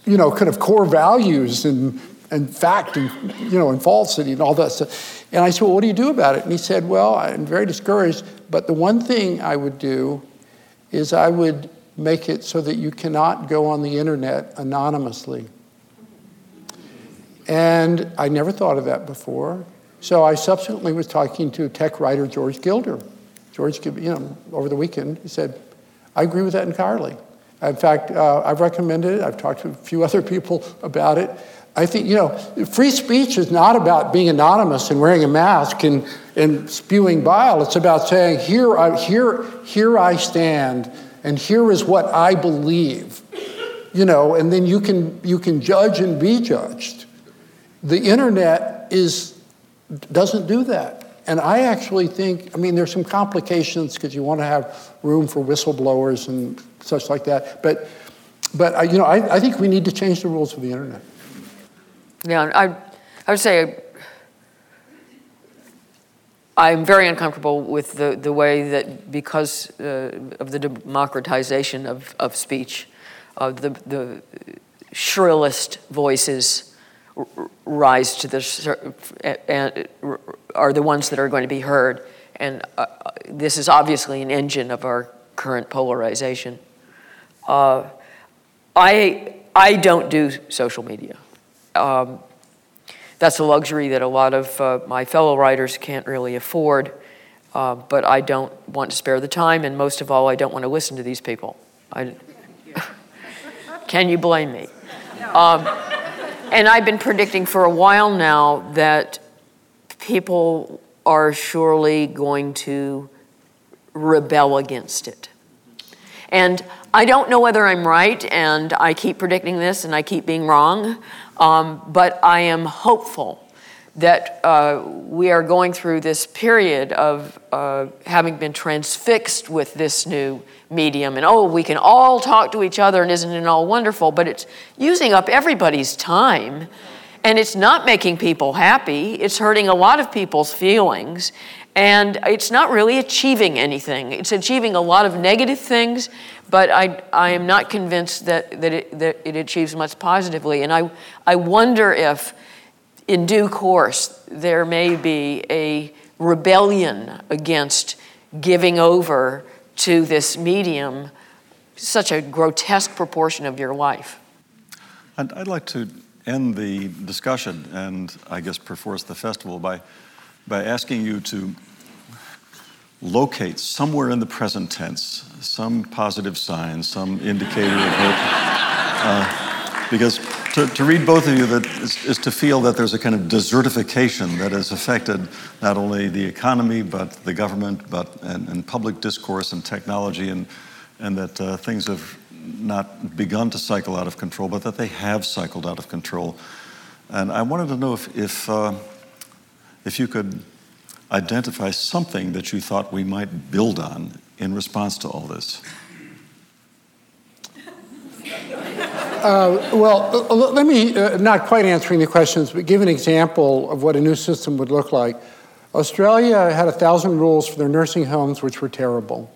you know kind of core values and and fact and you know and falsity and all that stuff. And I said, well, what do you do about it? And he said, well, I'm very discouraged, but the one thing I would do is I would make it so that you cannot go on the internet anonymously. And I never thought of that before. So I subsequently was talking to tech writer George Gilder. George, you know, over the weekend, he said, I agree with that entirely. In fact, uh, I've recommended it. I've talked to a few other people about it. I think, you know, free speech is not about being anonymous and wearing a mask and, and spewing bile. It's about saying, here I, here, here I stand, and here is what I believe. You know, and then you can, you can judge and be judged. The internet is, doesn't do that. And I actually think, I mean, there's some complications because you want to have room for whistleblowers and such like that. But, but I, you know, I, I think we need to change the rules of the internet. Yeah, I, I would say I'm very uncomfortable with the, the way that because uh, of the democratization of, of speech, uh, the, the shrillest voices r- rise to the and are the ones that are going to be heard. And uh, this is obviously an engine of our current polarization. Uh, I, I don't do social media. Um, that's a luxury that a lot of uh, my fellow writers can't really afford, uh, but I don't want to spare the time, and most of all, I don't want to listen to these people. I, can you blame me? Um, and I've been predicting for a while now that people are surely going to rebel against it. And I don't know whether I'm right, and I keep predicting this and I keep being wrong, um, but I am hopeful that uh, we are going through this period of uh, having been transfixed with this new medium. And oh, we can all talk to each other, and isn't it all wonderful? But it's using up everybody's time. And it's not making people happy. It's hurting a lot of people's feelings. And it's not really achieving anything. It's achieving a lot of negative things, but I, I am not convinced that, that, it, that it achieves much positively. And I, I wonder if, in due course, there may be a rebellion against giving over to this medium such a grotesque proportion of your life. And I'd like to end the discussion and I guess perforce the festival by, by asking you to locate somewhere in the present tense some positive sign, some indicator of hope. Uh, because to, to, read both of you that is, is, to feel that there's a kind of desertification that has affected not only the economy but the government but and, and public discourse and technology and and that uh, things have not begun to cycle out of control but that they have cycled out of control and I wanted to know if if, uh, if you could identify something that you thought we might build on in response to all this? Uh, well, uh, let me, uh, not quite answering the questions, but give an example of what a new system would look like. Australia had a thousand rules for their nursing homes, which were terrible.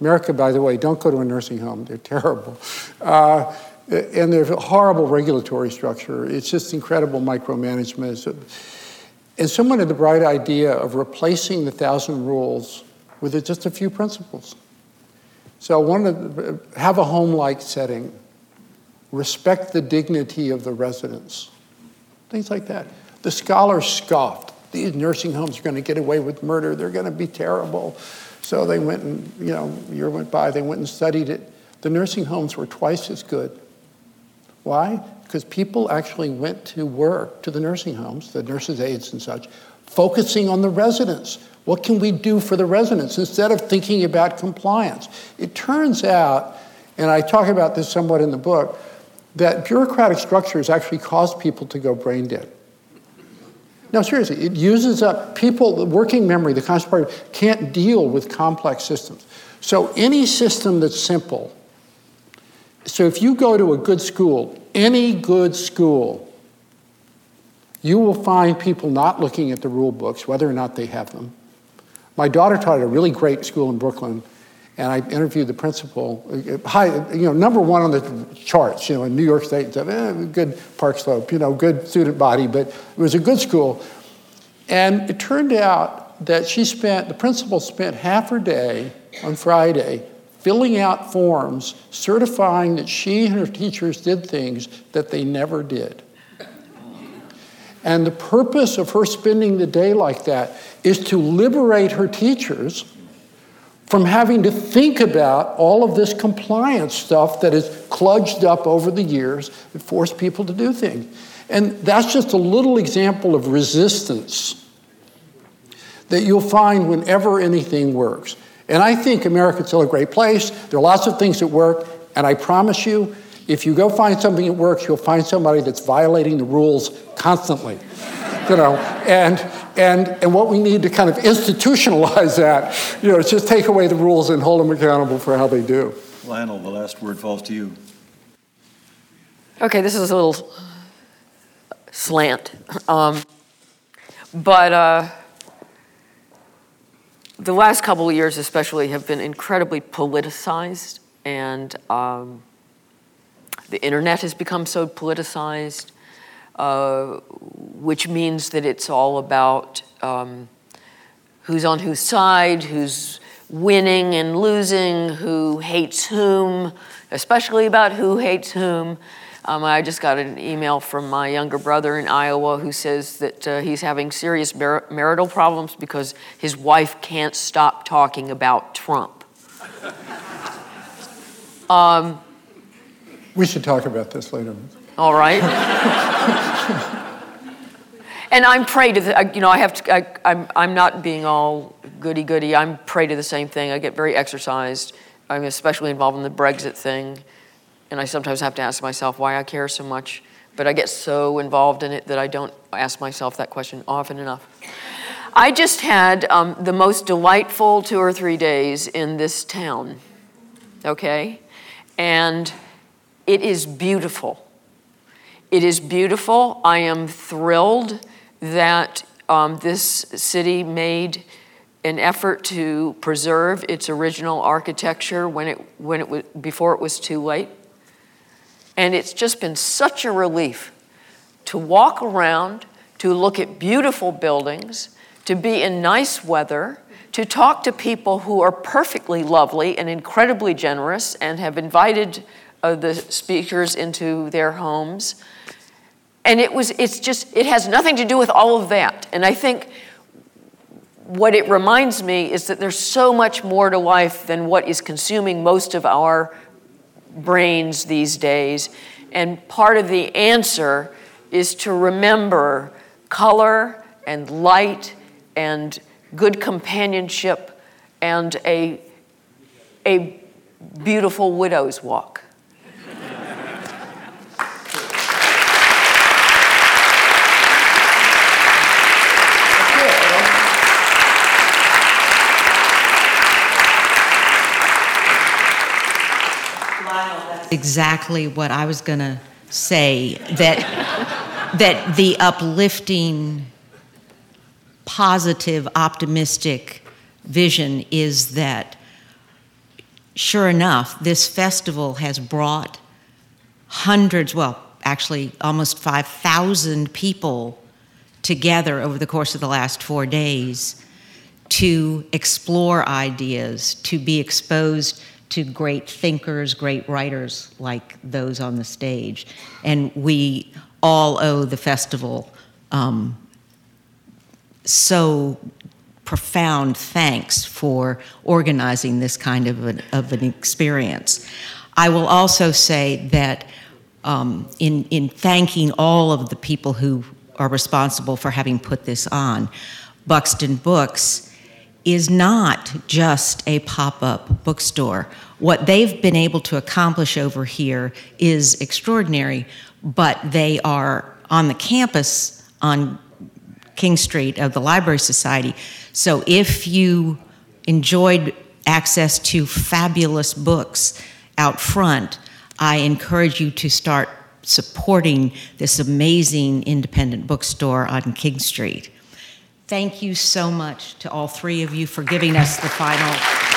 America, by the way, don't go to a nursing home, they're terrible. Uh, and there's a horrible regulatory structure. It's just incredible micromanagement. And someone had the bright idea of replacing the thousand rules with just a few principles. So I wanted to uh, have a home-like setting, respect the dignity of the residents, things like that. The scholars scoffed. These nursing homes are going to get away with murder. They're going to be terrible. So they went and, you know, a year went by, they went and studied it. The nursing homes were twice as good. Why? Because people actually went to work to the nursing homes, the nurses' aides and such, focusing on the residents. What can we do for the residents instead of thinking about compliance? It turns out, and I talk about this somewhat in the book, that bureaucratic structures actually cause people to go brain dead. No, seriously, it uses up people, working memory, the conscious part can't deal with complex systems. So any system that's simple, so if you go to a good school, any good school, you will find people not looking at the rule books, whether or not they have them. My daughter taught at a really great school in Brooklyn, and I interviewed the principal, high, you know, number one on the charts, you know, in New York State, and said, eh, good Park Slope, you know, good student body, but it was a good school. And it turned out that she spent, the principal spent half her day on Friday filling out forms certifying that she and her teachers did things that they never did. And the purpose of her spending the day like that is to liberate her teachers from having to think about all of this compliance stuff that is kludged up over the years that force people to do things. And that's just a little example of resistance that you'll find whenever anything works. And I think America's still a great place. There are lots of things that work, and I promise you, if you go find something that works, you'll find somebody that's violating the rules constantly. you know, and and and what we need to kind of institutionalize that, you know, is just take away the rules and hold them accountable for how they do. Lionel, the last word falls to you. Okay, this is a little slant, um, but uh, the last couple of years, especially, have been incredibly politicized, and um, the internet has become so politicized, uh, which means that it's all about um, who's on whose side, who's winning and losing, who hates whom, especially about who hates whom. Um, I just got an email from my younger brother in Iowa who says that uh, he's having serious mar- marital problems because his wife can't stop talking about Trump. Um, we should talk about this later. All right. and I'm prey to the, you know, I have to, I, I'm, I'm not being all goody goody. I'm prey to the same thing. I get very exercised. I'm especially involved in the Brexit thing. And I sometimes have to ask myself why I care so much. But I get so involved in it that I don't ask myself that question often enough. I just had um, the most delightful two or three days in this town, okay? And it is beautiful. It is beautiful. I am thrilled that um, this city made an effort to preserve its original architecture when it, when it was, before it was too late. And it's just been such a relief to walk around, to look at beautiful buildings, to be in nice weather, to talk to people who are perfectly lovely and incredibly generous and have invited of the speakers into their homes. And it was, it's just, it has nothing to do with all of that. And I think what it reminds me is that there's so much more to life than what is consuming most of our brains these days. And part of the answer is to remember color and light and good companionship and a, a beautiful widow's walk. Exactly what I was going to say that that the uplifting positive optimistic vision is that sure enough this festival has brought hundreds well actually almost 5000 people together over the course of the last 4 days to explore ideas to be exposed to great thinkers, great writers like those on the stage. And we all owe the festival um, so profound thanks for organizing this kind of an, of an experience. I will also say that um, in, in thanking all of the people who are responsible for having put this on, Buxton Books is not just a pop up bookstore. What they've been able to accomplish over here is extraordinary, but they are on the campus on King Street of the Library Society. So if you enjoyed access to fabulous books out front, I encourage you to start supporting this amazing independent bookstore on King Street. Thank you so much to all three of you for giving us the final.